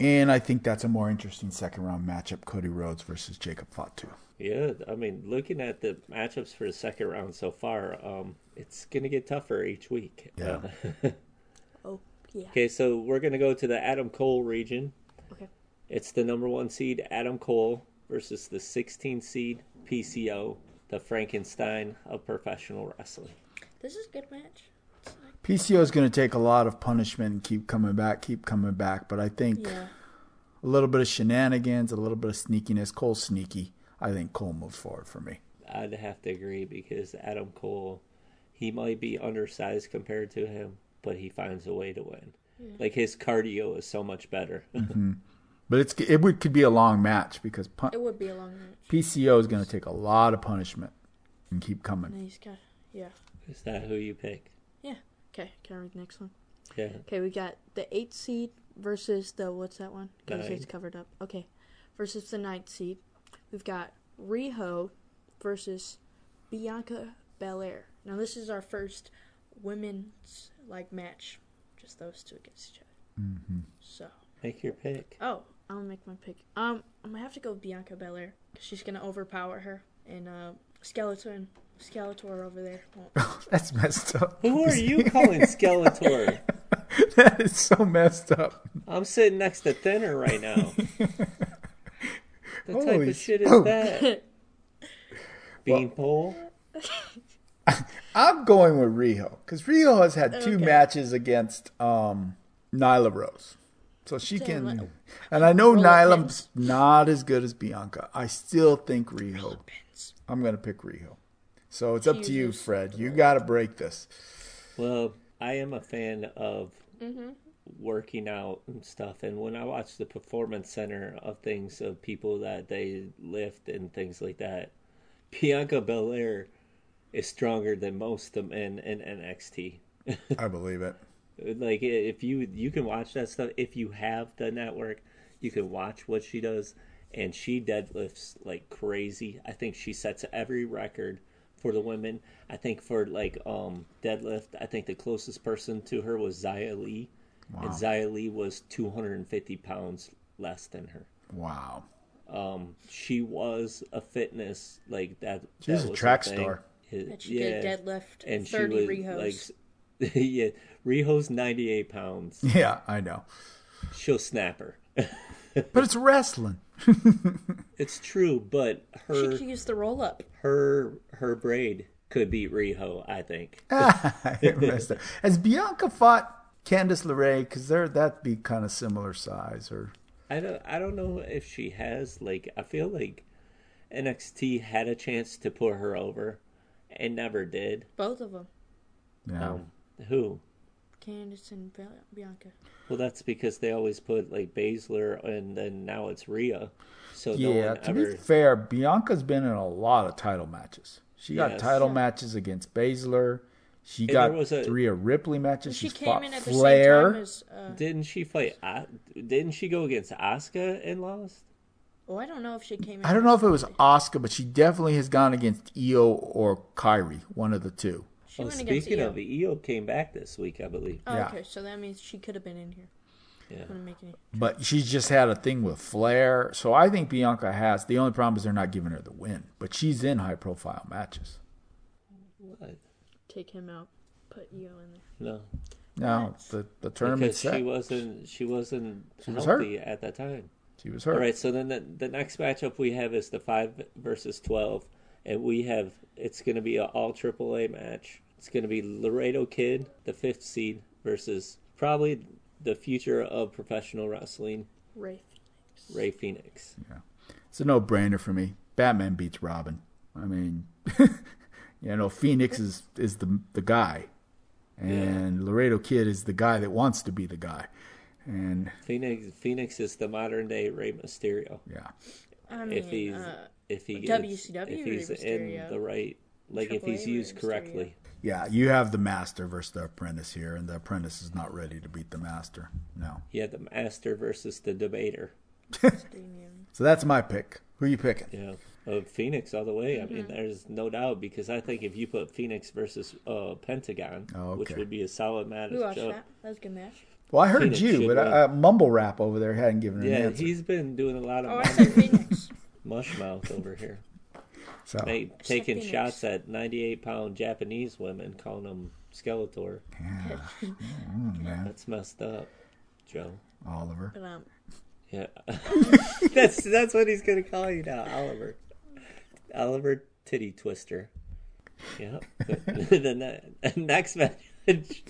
And I think that's a more interesting second round matchup: Cody Rhodes versus Jacob Fatu. Yeah, I mean, looking at the matchups for the second round so far, um, it's gonna get tougher each week. Yeah. Uh, Oh, yeah. okay, so we're gonna go to the Adam Cole region. Okay. It's the number one seed Adam Cole versus the 16 seed PCO, the Frankenstein of professional wrestling. This is a good match. It's like, PCO is going to take a lot of punishment and keep coming back, keep coming back. But I think yeah. a little bit of shenanigans, a little bit of sneakiness. Cole's sneaky. I think Cole moves forward for me. I'd have to agree because Adam Cole, he might be undersized compared to him, but he finds a way to win. Like his cardio is so much better. Mm-hmm. But it's it would could be a long match because pun- It would be a long match. PCO is going to take a lot of punishment and keep coming. then he's yeah. is that who you pick? Okay, can I read the next one? Yeah. Okay, we got the eight seed versus the what's that one? Because Nine. it's covered up. Okay, versus the ninth seed. We've got Riho versus Bianca Belair. Now this is our first women's like match, just those two against each other. Mm-hmm. So, Make your pick. oh, I'm gonna make my pick. Um, I'm gonna have to go with Bianca Belair because she's gonna overpower her and uh, Skeleton, Skeletor over there. That's messed up. Who are you calling Skeletor? that is so messed up. I'm sitting next to Thinner right now. The type of shit is smoke. that? Beanpole? I'm going with Riho because Riho has had two Okay. matches against um, Nyla Rose, so she Damn, can. like- And I know Nyla's not as good as Bianca. I still think Riho. I'm gonna pick Riho. So it's up to you, Fred. You got to break this. Well, I am a fan of working out and stuff, and when I watch the performance center of things of people that they lift and things like that, Bianca Belair is stronger than most of men in NXT. I believe it. like if you you can watch that stuff if you have the network, you can watch what she does, and she deadlifts like crazy. I think she sets every record for the women. I think for like um deadlift, I think the closest person to her was Xia Li, and Xia Li was 250 pounds less than her. Wow. Um, she was a fitness like that. She's that a track her star. It- That she could deadlift and she 30 was Rihos. like, yeah, Riho's 98 pounds. Yeah, I know. She'll snap her. But it's wrestling. It's true, but she could use the roll up. her her braid could beat Riho. I think. I messed. Has Bianca fought Candice LeRae? Because they're that'd be kind of similar size. Or I don't. I don't know if she has. Like, I feel like NXT had a chance to put her over, and never did. Both of them. yeah. Um, who? Candice and Bianca. Well, that's because they always put like Baszler, and then now it's Rhea. So yeah. one To ever. be fair, Bianca's been in a lot of title matches. She got title Yeah. matches against Baszler. She And got there was a- three of Ripley matches. She She's came fought in at the Flair. same time as. Uh, Didn't she fight? A- Didn't she go against Asuka and lost? oh, I don't know if she came in. I don't know if it was Asuka, but she definitely has gone against Io or Kairi, one of the two. She Oh, went against speaking Io. of, Io came back this week, I believe. Oh, Yeah. okay. So that means she could have been in here. Yeah. Wouldn't make any. But she's just had a thing with Flair. So I think Bianca has. The only problem is they're not giving her the win. But she's in high profile matches. What? Take him out. Put Io in there. No, No, the, the tournament's because set. she wasn't. She wasn't She was healthy at that time. She was hurt. All right, so then the, the next matchup we have is the five versus twelve, and we have it's going to be an all AAA match. It's going to be Laredo Kid, the fifth seed, versus probably the future of professional wrestling, Wraith. Ray Phoenix. Yeah. It's a no brainer for me. Batman beats Robin. I mean, you know, Phoenix is, is the the guy. And Laredo Kid is the guy that wants to be the guy. And Phoenix Phoenix is the modern day Rey Mysterio. yeah. I mean, if he's uh, if he WCW gets, if Rey he's in Mysterio. the right like if he's A used Mysterio. correctly. Yeah, you have the master versus the apprentice here, and the apprentice is not ready to beat the master. No. Yeah, the master versus the debater. So that's my pick. Who are you picking? Yeah, uh, Phoenix all the way. I Mm-hmm. mean, there's no doubt because I think if you put Phoenix versus uh, Pentagon, Oh, which would be a solid match. We watched that. That was a good match. Well, I heard Phoenix you, but win. uh, Mumble Rap over there hadn't given an Yeah, answer. he's been doing a lot of Oh, I said Phoenix. mush mouth over here, So They, said taking shots at 98 pound Japanese women, calling them Skeletor. yeah, Mm, man, That's messed up, Joe. Oliver. Um, Yeah, that's that's what he's gonna call you now, Oliver. Oliver Titty Twister. Yeah. the ne- next message.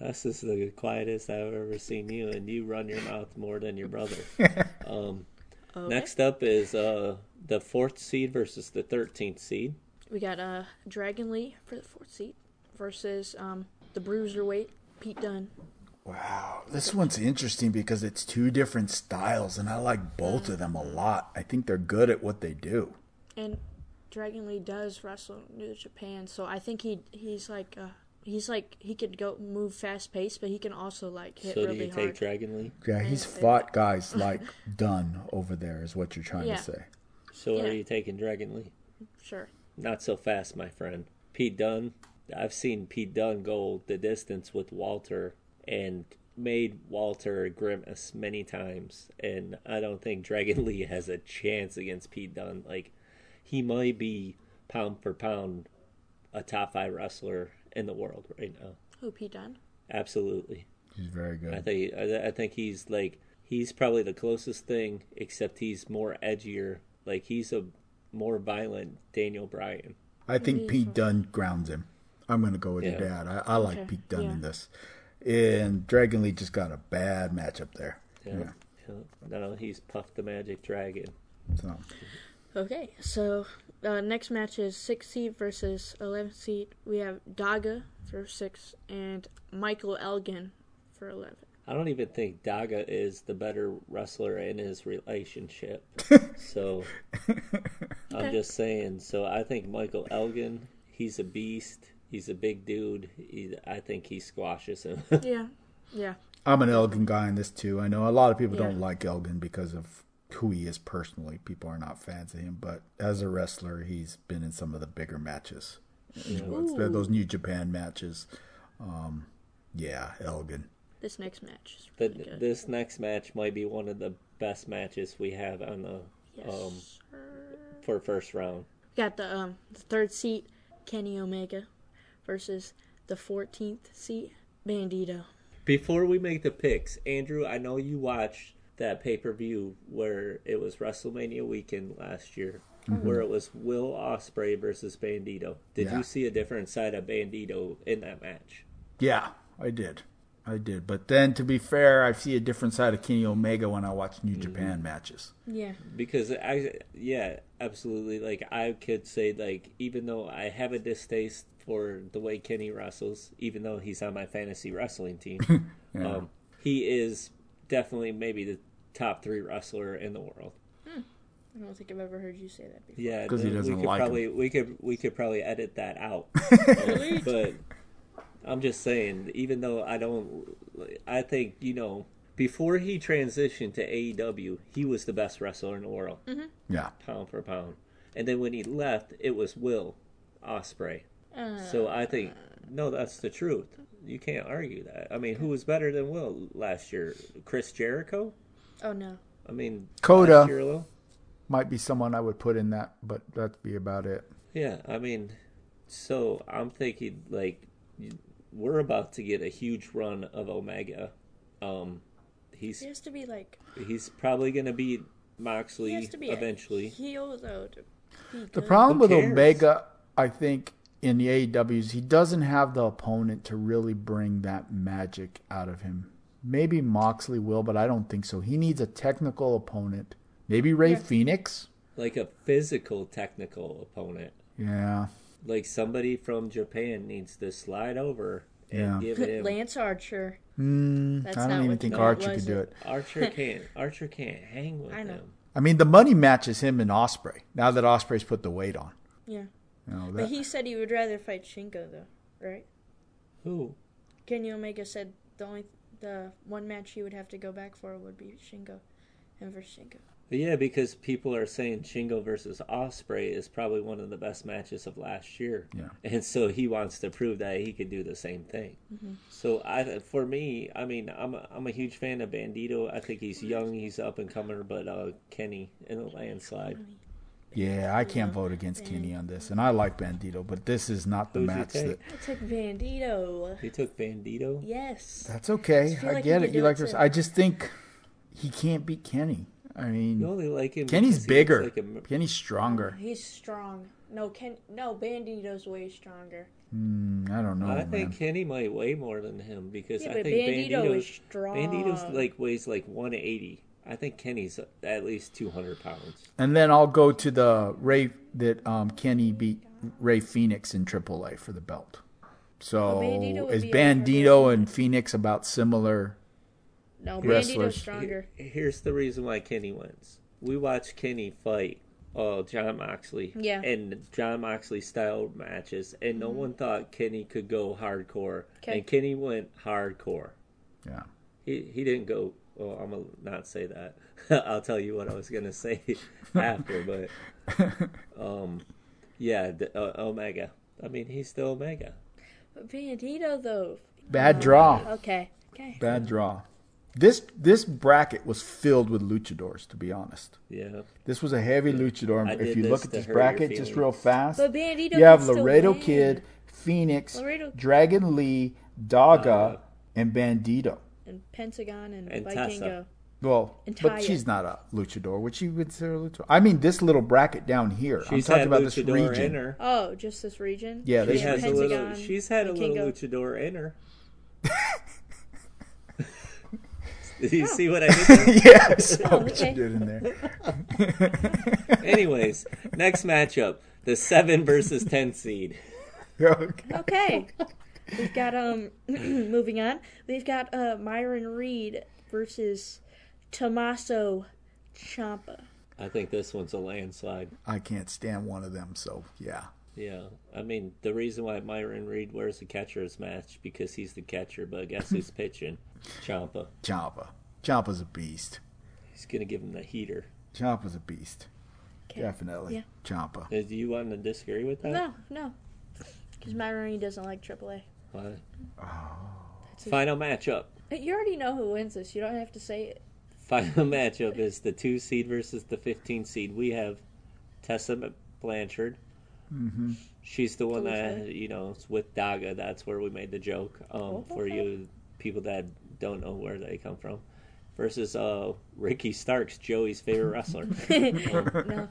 This is the quietest I've ever seen you, and you run your mouth more than your brother. Um, okay. Next up is uh, the fourth seed versus the thirteenth seed. we got uh Dragon Lee for the fourth seed versus um the Bruiserweight Pete Dunne. Wow, this one's interesting because it's two different styles, and I like both of them a lot. I think they're good at what they do. And Dragon Lee does wrestle New Japan, so I think he he's like uh he's like he could go move fast paced, but he can also like hit so do you hard. take Dragon Lee? Yeah, he's fought guys like Dunne over there, is what you're trying Yeah. to say. So Yeah. are you taking Dragon Lee? Sure. Not so fast, my friend. Pete Dunne. I've seen Pete Dunne go the distance with Walter and made Walter grimace many times. And I don't think Dragon Lee has a chance against Pete Dunne. Like, he might be pound for pound a top five wrestler in the world right now. Who Pete Dunne? Absolutely. He's very good. I good. think I, I think he's like he's probably the closest thing, except he's more edgier. Like he's a more violent Daniel Bryan. I think He's Pete a- Dunne grounds him. I'm gonna go with your dad. I, I like Okay, Pete Dunne yeah. in this, and Dragon Lee just got a bad matchup there. Yeah. Yeah. yeah. No, he's Puff the Magic Dragon. So Okay, so uh, next match is six seed versus eleven seed. We have Daga for six and Michael Elgin for eleven. I don't even think Daga is the better wrestler in his relationship. so I'm just saying. So I think Michael Elgin, he's a beast. He's a big dude. He, I think he squashes him. Yeah, yeah, I'm an Elgin guy in this too. I know a lot of people Yeah. don't like Elgin because of who he is personally. People are not fans of him, but as a wrestler, he's been in some of the bigger matches. You know, it's the- Ooh. those New Japan matches. Um, yeah, Elgin. This next match is but really good. this next match might be one of the best matches we have on the yes, um, sir. for first round. Got the um the third seat Kenny Omega versus the fourteenth seat Bandito. Before we make the picks, Andrew, I know you watched that pay per view where it was WrestleMania weekend last year, where it was Will Osprey versus Bandito. Did Yeah. you see a different side of Bandito in that match? Yeah, I did. I did. But then, to be fair, I see a different side of Kenny Omega when I watch New Japan matches. Yeah, Because I, yeah, absolutely. Like I could say, like even though I have a distaste for the way Kenny wrestles, even though he's on my fantasy wrestling team, Yeah. um, he is definitely maybe the top three wrestler in the world. I don't think I've ever heard you say that before. Yeah, because he doesn't we could like probably we could we could probably edit that out. But I'm just saying, even though I don't, I think you know before he transitioned to AEW, he was the best wrestler in the world, Yeah. pound for pound. And then when he left, it was Will Osprey. Uh, So I think no, that's the truth. You can't argue that. I mean, who was better than Will last year? Chris Jericho. oh no, I mean, Okada. last year alone? Might be someone I would put in that, but that'd be about it. Yeah, I mean, so I'm thinking like we're about to get a huge run of Omega. Um, he's he has to be like he's probably gonna beat he Moxley has to be eventually. a heel though. To be The problem Who with cares? Omega, I think, in the AEW is he doesn't have the opponent to really bring that magic out of him. Maybe Moxley will, but I don't think so. He needs a technical opponent. Maybe Ray Yeah. Phoenix. like a physical, technical opponent. Yeah. Like somebody from Japan needs to slide over and Yeah. give him. Lance Archer. Mm, That's I don't even think Archer was could do it? it. Archer can't. Archer can't hang with I know. him. I mean, the money matches him and Osprey. Now that Osprey's put the weight on, Yeah, you know but he said he would rather fight Shingo though, right? Who? Kenny Omega said the only the one match he would have to go back for would be Shingo, him versus Shingo. But yeah, because people are saying Shingo versus Osprey is probably one of the best matches of last year. Yeah. And so he wants to prove that he could do the same thing. So I, for me, I mean, I'm a, I'm a huge fan of Bandito. I think he's young, he's up and comer, but uh, Kenny in a landslide. yeah, I can't vote against Kenny on this, and I like Bandito, but this is not the Who'd match take? that. I took Bandito. He took Bandito. Yes. That's okay. Just feel I like get it. You like this. I just think he can't beat Kenny. I mean, You only like him. Kenny's because he looks bigger. Like a, Kenny's stronger. He's strong. No, Ken. No, Bandito's way stronger. Mm, I don't know. I man. think Kenny might weigh more than him because Yeah, I think Bandito Bandito's is strong. Bandito's like weighs like 180. I think Kenny's at least 200 pounds. And then I'll go to the Ray that um, Kenny beat Ray Phoenix in AAA for the belt. So Bandito is Bandito and Phoenix about similar? No, Wrestlers. Bandito's stronger. Here's the reason why Kenny wins. We watched Kenny fight uh, Jon Moxley. Yeah. And Jon Moxley style matches, and no one thought Kenny could go hardcore. 'Kay. And Kenny went hardcore. Yeah. He he didn't go. Well, I'm gonna not say that. I'll tell you what I was gonna say after, but um, yeah, the, uh, Omega. I mean, he's still Omega. But Bandito though. Bad draw. Okay. Okay. Bad draw. This this bracket was filled with luchadors. To be honest, Yeah. this was a heavy luchador. I If you look at this bracket just real fast, But Bandito. you have Laredo. Kid, Phoenix, Uh, Laredo- Dragon Lee, Daga, and Bandito. and Pentagon and, And Vikingo. Well, And but she's not a luchador. Would she consider a luchador? I mean, this little bracket down here. I'm She's talking had about this luchador region. in her. Oh, just this region. Yeah, She this Yeah, has a little. She's had a little luchador in her. Did you see what I did there? yeah, I saw Oh, what okay. you did in there. Anyways, next matchup: the seven versus ten seed. okay. Okay. We've got um moving on. We've got uh Myron Reed versus Tommaso Ciampa. I think this one's a landslide. I can't stand one of them, so yeah. Yeah, I mean the reason why Myron Reed wears the catcher's match because he's the catcher, but guess who's pitching? Ciampa. Ciampa. Ciampa's a beast. He's gonna give him the heater. Ciampa's a beast. Okay. Definitely. Yeah. Ciampa. Uh, Do you want to disagree with that? No, no. Because Myron Reed doesn't like AAA. Why? That's it. Final matchup. You already know who wins this. You don't have to say it. Final matchup is the two seed versus the 15 seed. We have Tessa Blanchard. Mm-hmm. She's the one that you know is with Daga. That's where we made the joke. Um, Oh, for okay. you people that don't know where they come from, versus uh Ricky Starks, Joey's favorite wrestler. No.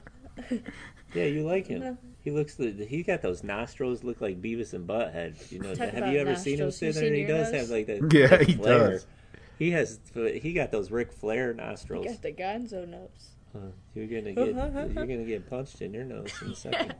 yeah, you like him. No. He looks he got those nostrils look like Beavis and Butthead. You know, Talk have you ever seen him nostrils. Sit there? He does nose? have like that. Yeah, Ric he Flair. does. He has he got those Ric Flair nostrils. You got the Gonzo nose. Uh, you're gonna get you're gonna get punched in your nose in a second.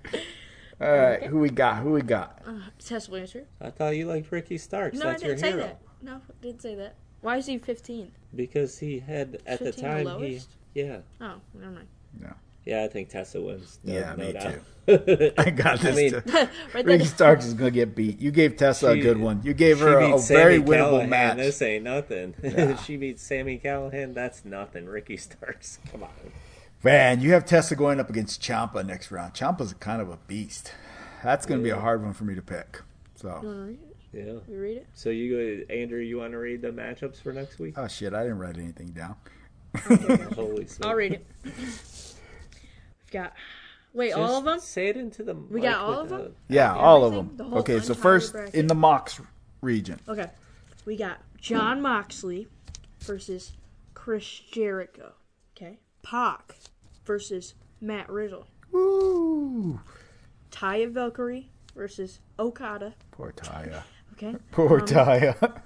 All right, who we got? Who we got? Uh, Tess Blanchard. I thought you liked Ricky Starks. No, I That's your didn't say hero that. No, I didn't say that. Why is he 15? because he had at the 15 the time he yeah Oh, never mind. No. yeah I think Tessa wins. No, Yeah, no me doubt. I got this. I mean, right Ricky then, Starks is gonna get beat. You gave Tessa a good one. You gave her a, a very Sammy winnable Callahan. match. This ain't nothing. Yeah. she beat Sammy Callahan. That's nothing. Ricky Starks. Come on. Man, you have Tessa going up against Ciampa next round. Ciampa's kind of a beast. That's going to be a hard one for me to pick. So, you want to read it? Yeah. You read it? So you go, Andrew. You want to read the matchups for next week? oh shit, I didn't write anything down. Holy smokes. I'll read it. We've got. Wait, all of them? Say it into the. We mic got all with of the- them? Yeah, all of them. The whole Okay, so first bracket? in the Mox region. Okay. We got Jon Moxley versus Chris Jericho. Okay. Pac versus Matt Riddle. Woo! Taya Valkyrie versus Okada. Poor Taya. Okay. Poor Um, Taya.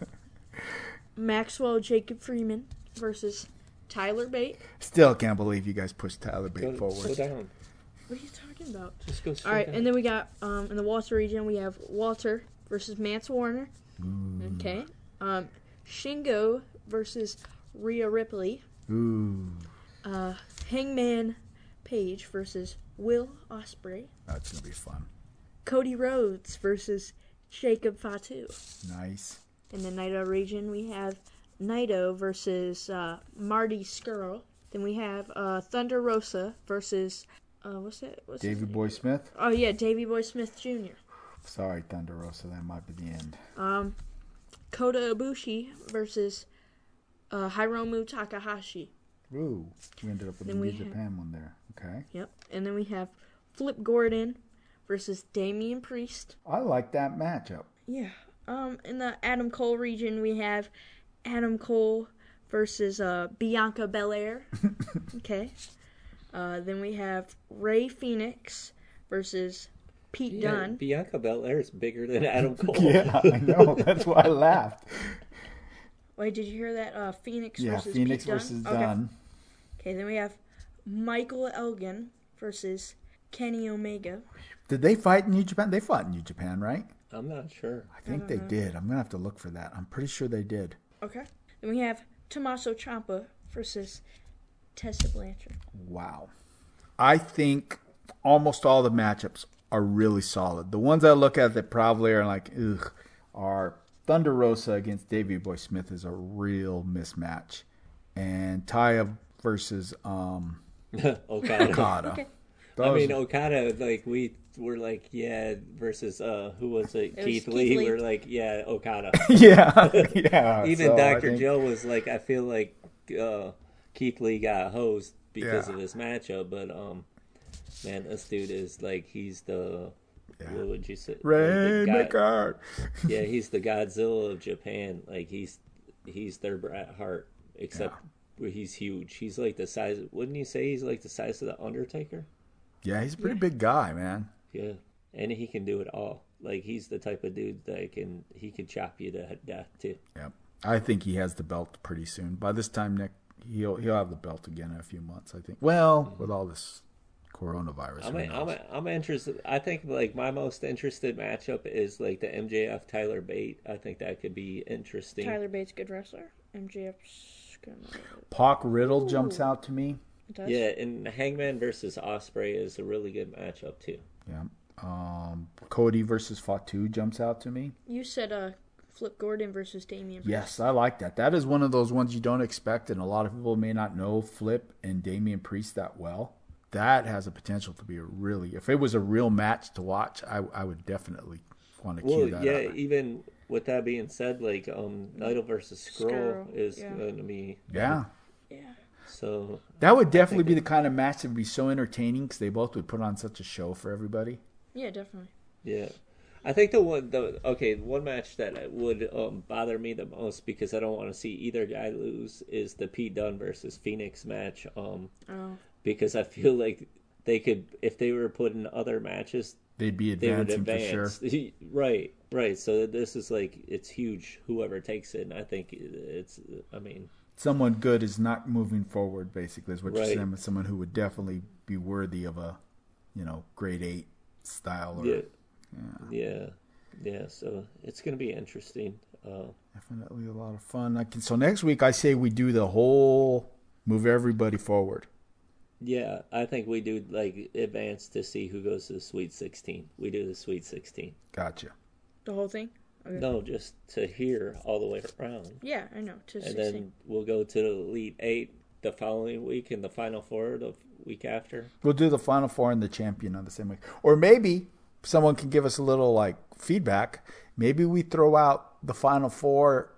Maxwell Jacob Friedman versus Tyler Bate. Still can't believe you guys pushed Tyler Go, Bate slow forward. down. What are you talking about? Just go straight All right, down. and then we got um, in the Walter region we have Walter versus Mance Warner. Okay. Um, Shingo versus Rhea Ripley. Ooh, Uh, Hangman Page versus Will Osprey. that's gonna be fun. Cody Rhodes versus Jacob Fatu. Nice. In the Naito region, we have Naito versus uh, Marty Scurll. Then we have uh, Thunder Rosa versus uh, what's it? What's Davey? Boy Smith. Oh yeah, Davey Boy Smith Jr. Sorry, Thunder Rosa. That might be the end. Um, Kota Ibushi versus uh, Hiromu Takahashi. Ooh, we ended up with the Then New have- Japan one there. Okay. Yep. And then we have Flip Gordon versus Damian Priest. I like that matchup. Yeah. Um, in the Adam Cole region, we have Adam Cole versus uh, Bianca Belair. okay. Uh, then we have Ray Phoenix versus Pete Yeah, Dunne. Bianca Belair is bigger than Adam Cole. Yeah, I know. That's why I laughed. Wait, did you hear that? Uh, Phoenix Yeah, versus Phoenix Pete Dunne? versus Okay. Dunne. Okay, then we have Michael Elgin versus Kenny Omega. Did they fight in New Japan? They fought in New Japan, right? I'm not sure. I think they did. I'm gonna have to look for that. I'm pretty sure they did. Okay. Then we have Tommaso Ciampa versus Tessa Blanchard. Wow. I think almost all the matchups are really solid. The ones I look at that probably are like, ugh, are Thunder Rosa against Davey Boy Smith is a real mismatch. And Taya versus um, Okada. Okada. Okay. I mean, Okada, like, we were like, yeah, versus, uh, who was it? was Keith, Keith Lee. Lee. We're like, yeah, Okada. yeah, yeah. Even so Dr. think- Joe was like, I feel like uh, Keith Lee got hosed because Yeah. of this matchup, but, um, man, this dude is like, he's the, Yeah. what would you say? The God- yeah, he's the Godzilla of Japan. Like, he's, he's their Bret Hart, except where he's huge. He's like the size. Wouldn't you say he's like the size of the Undertaker? Yeah, he's a pretty big guy, man. Yeah, and he can do it all. Like he's the type of dude that can he can chop you to death too. Yep. I think he has the belt pretty soon. By this time, Nick, he'll he'll have the belt again in a few months. I think. Well, mm-hmm. with all this coronavirus, I'm who I'm knows? I'm interested. I think like my most interested matchup is like the MJF Tyler Bate. I think that could be interesting. Tyler Bates, good wrestler. MJF's gonna. Pac Riddle jumps out to me. Does? Yeah, and Hangman versus Osprey is a really good matchup too. Yeah. Um, Cody versus Fatu jumps out to me. You said uh, Flip Gordon versus Damian. Priest. Yes, I like that. That is one of those ones you don't expect, and a lot of people may not know Flip and Damian Priest that well. That has a potential to be a really. If it was a real match to watch, I, I would definitely want to Well, cue that up. yeah. up. Even with that being said, like um, Idol versus Scroll Scurll, is yeah. going to be Yeah, Yeah. so. that would definitely be the kind of match that would be so entertaining because they both would put on such a show for everybody. Yeah, definitely. Yeah, I think the one the okay one match that would um, bother me the most because I don't want to see either guy lose is the Pete Dunne versus Phoenix match. Um, Oh. Because I feel like they could if they were put in other matches They'd be they would advancing for sure. right, right. So this is like it's huge. Whoever takes it, and I think it's. I mean, Someone good is not moving forward. Basically, is what Right. you're saying. But someone who would definitely be worthy of a, you know, grade eight style or yeah, yeah, yeah. So it's gonna be interesting. Uh, Definitely a lot of fun. I can, so next week, I say we do the whole move everybody forward. Yeah, I think we do like advance to see who goes to the Sweet 16. We do the Sweet 16. Gotcha. The whole thing? Okay. No, just to here all the way around. Yeah, I know. To And 16. then we'll go to the Elite 8 the following week and the Final Four the week after. We'll do the final four and the champion on the same week, or maybe someone can give us a little like feedback. Maybe we throw out the final four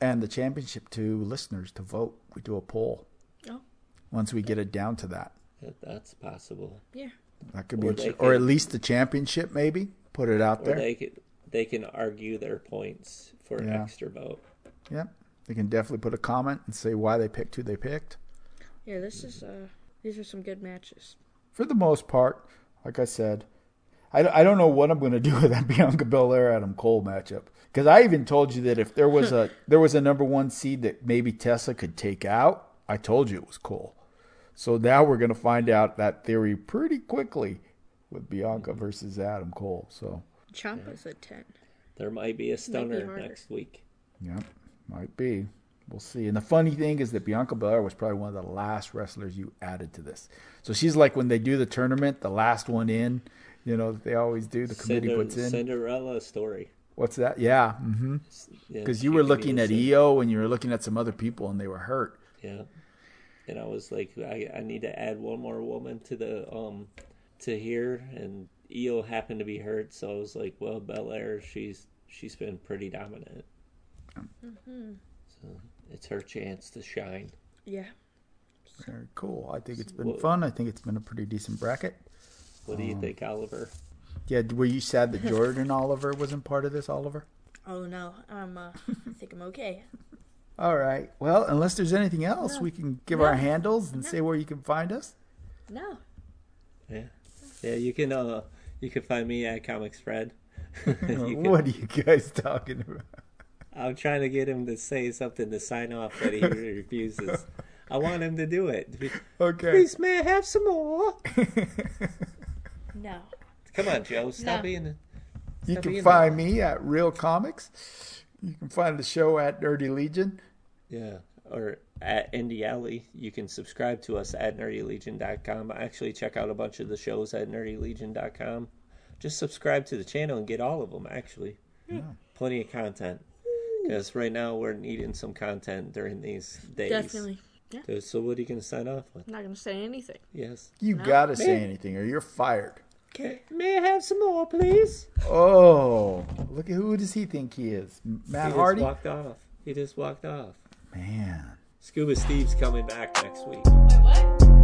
and the championship to listeners to vote. We do a poll once we get it down to that. That- That's possible. yeah. That could be, Or interesting. they or at least the championship. Maybe put it out Or there. they could they can argue their points for an Yeah. extra vote. Yep. They can definitely put a comment and say why they picked who they picked. Yeah, this is, uh, these are some good matches. For the most part, like I said, I, I don't know what I'm going to do with that Bianca Belair Adam Cole matchup because I even told you that if there was a there was a number one seed that maybe Tessa could take out, I told you it was Cole. So now we're going to find out that theory pretty quickly with Bianca versus Adam Cole. So Ciampa's a 10. There might be a stunner harder. next week. yeah, might be. We'll see. And the funny thing is that Bianca Belair was probably one of the last wrestlers you added to this. So she's like when they do the tournament, the last one in. You know, they always do. The committee Cinder- puts in. Cinderella story. What's that? Yeah, mm-hmm. Yeah, Because you were looking at same- Io and you were looking at some other people and they were hurt. Yeah. And I was like, I, I need to add one more woman to the um to here, and Io happened to be hurt, so I was like, well, Belair, she's she's been pretty dominant, so it's her chance to shine. Yeah. Very cool. I think it's been Well- fun. I think it's been a pretty decent bracket. What do you think, Oliver? Yeah, were you sad that Jordan Oliver wasn't part of this, Oliver? Oh, no. I'm, uh, I think I'm okay. All right. Well, unless there's anything else, No. we can give No. our handles and No. say where you can find us. No. Yeah, yeah, you can uh you can find me at Comics Fred. Can- what are you guys talking about? I'm trying to get him to say something to sign off, but he refuses. I want him to do it. Okay. Please, may I have some more? No. Come on, Joe. Stop No. being. You can being find me at Real Comics. You can find the show at Nerdy Legion. Yeah, or at Indie Alley. You can subscribe to us at nerdylegion.com. Actually, check out a bunch of the shows at nerdylegion.com. Just subscribe to the channel and get all of them, actually. Plenty of content. Because right now we're needing some content during these days. Definitely. Yeah. So, so what are you going to sign off with? I'm not going to say anything. Yes. You No. gotta say Man. anything or you're fired. Okay. May I have some more, please? Oh, look at who does he think he is? Matt Hardy? He Matt just walked off. He just walked off. Man. Scuba Steve's coming back next week. Wait, what?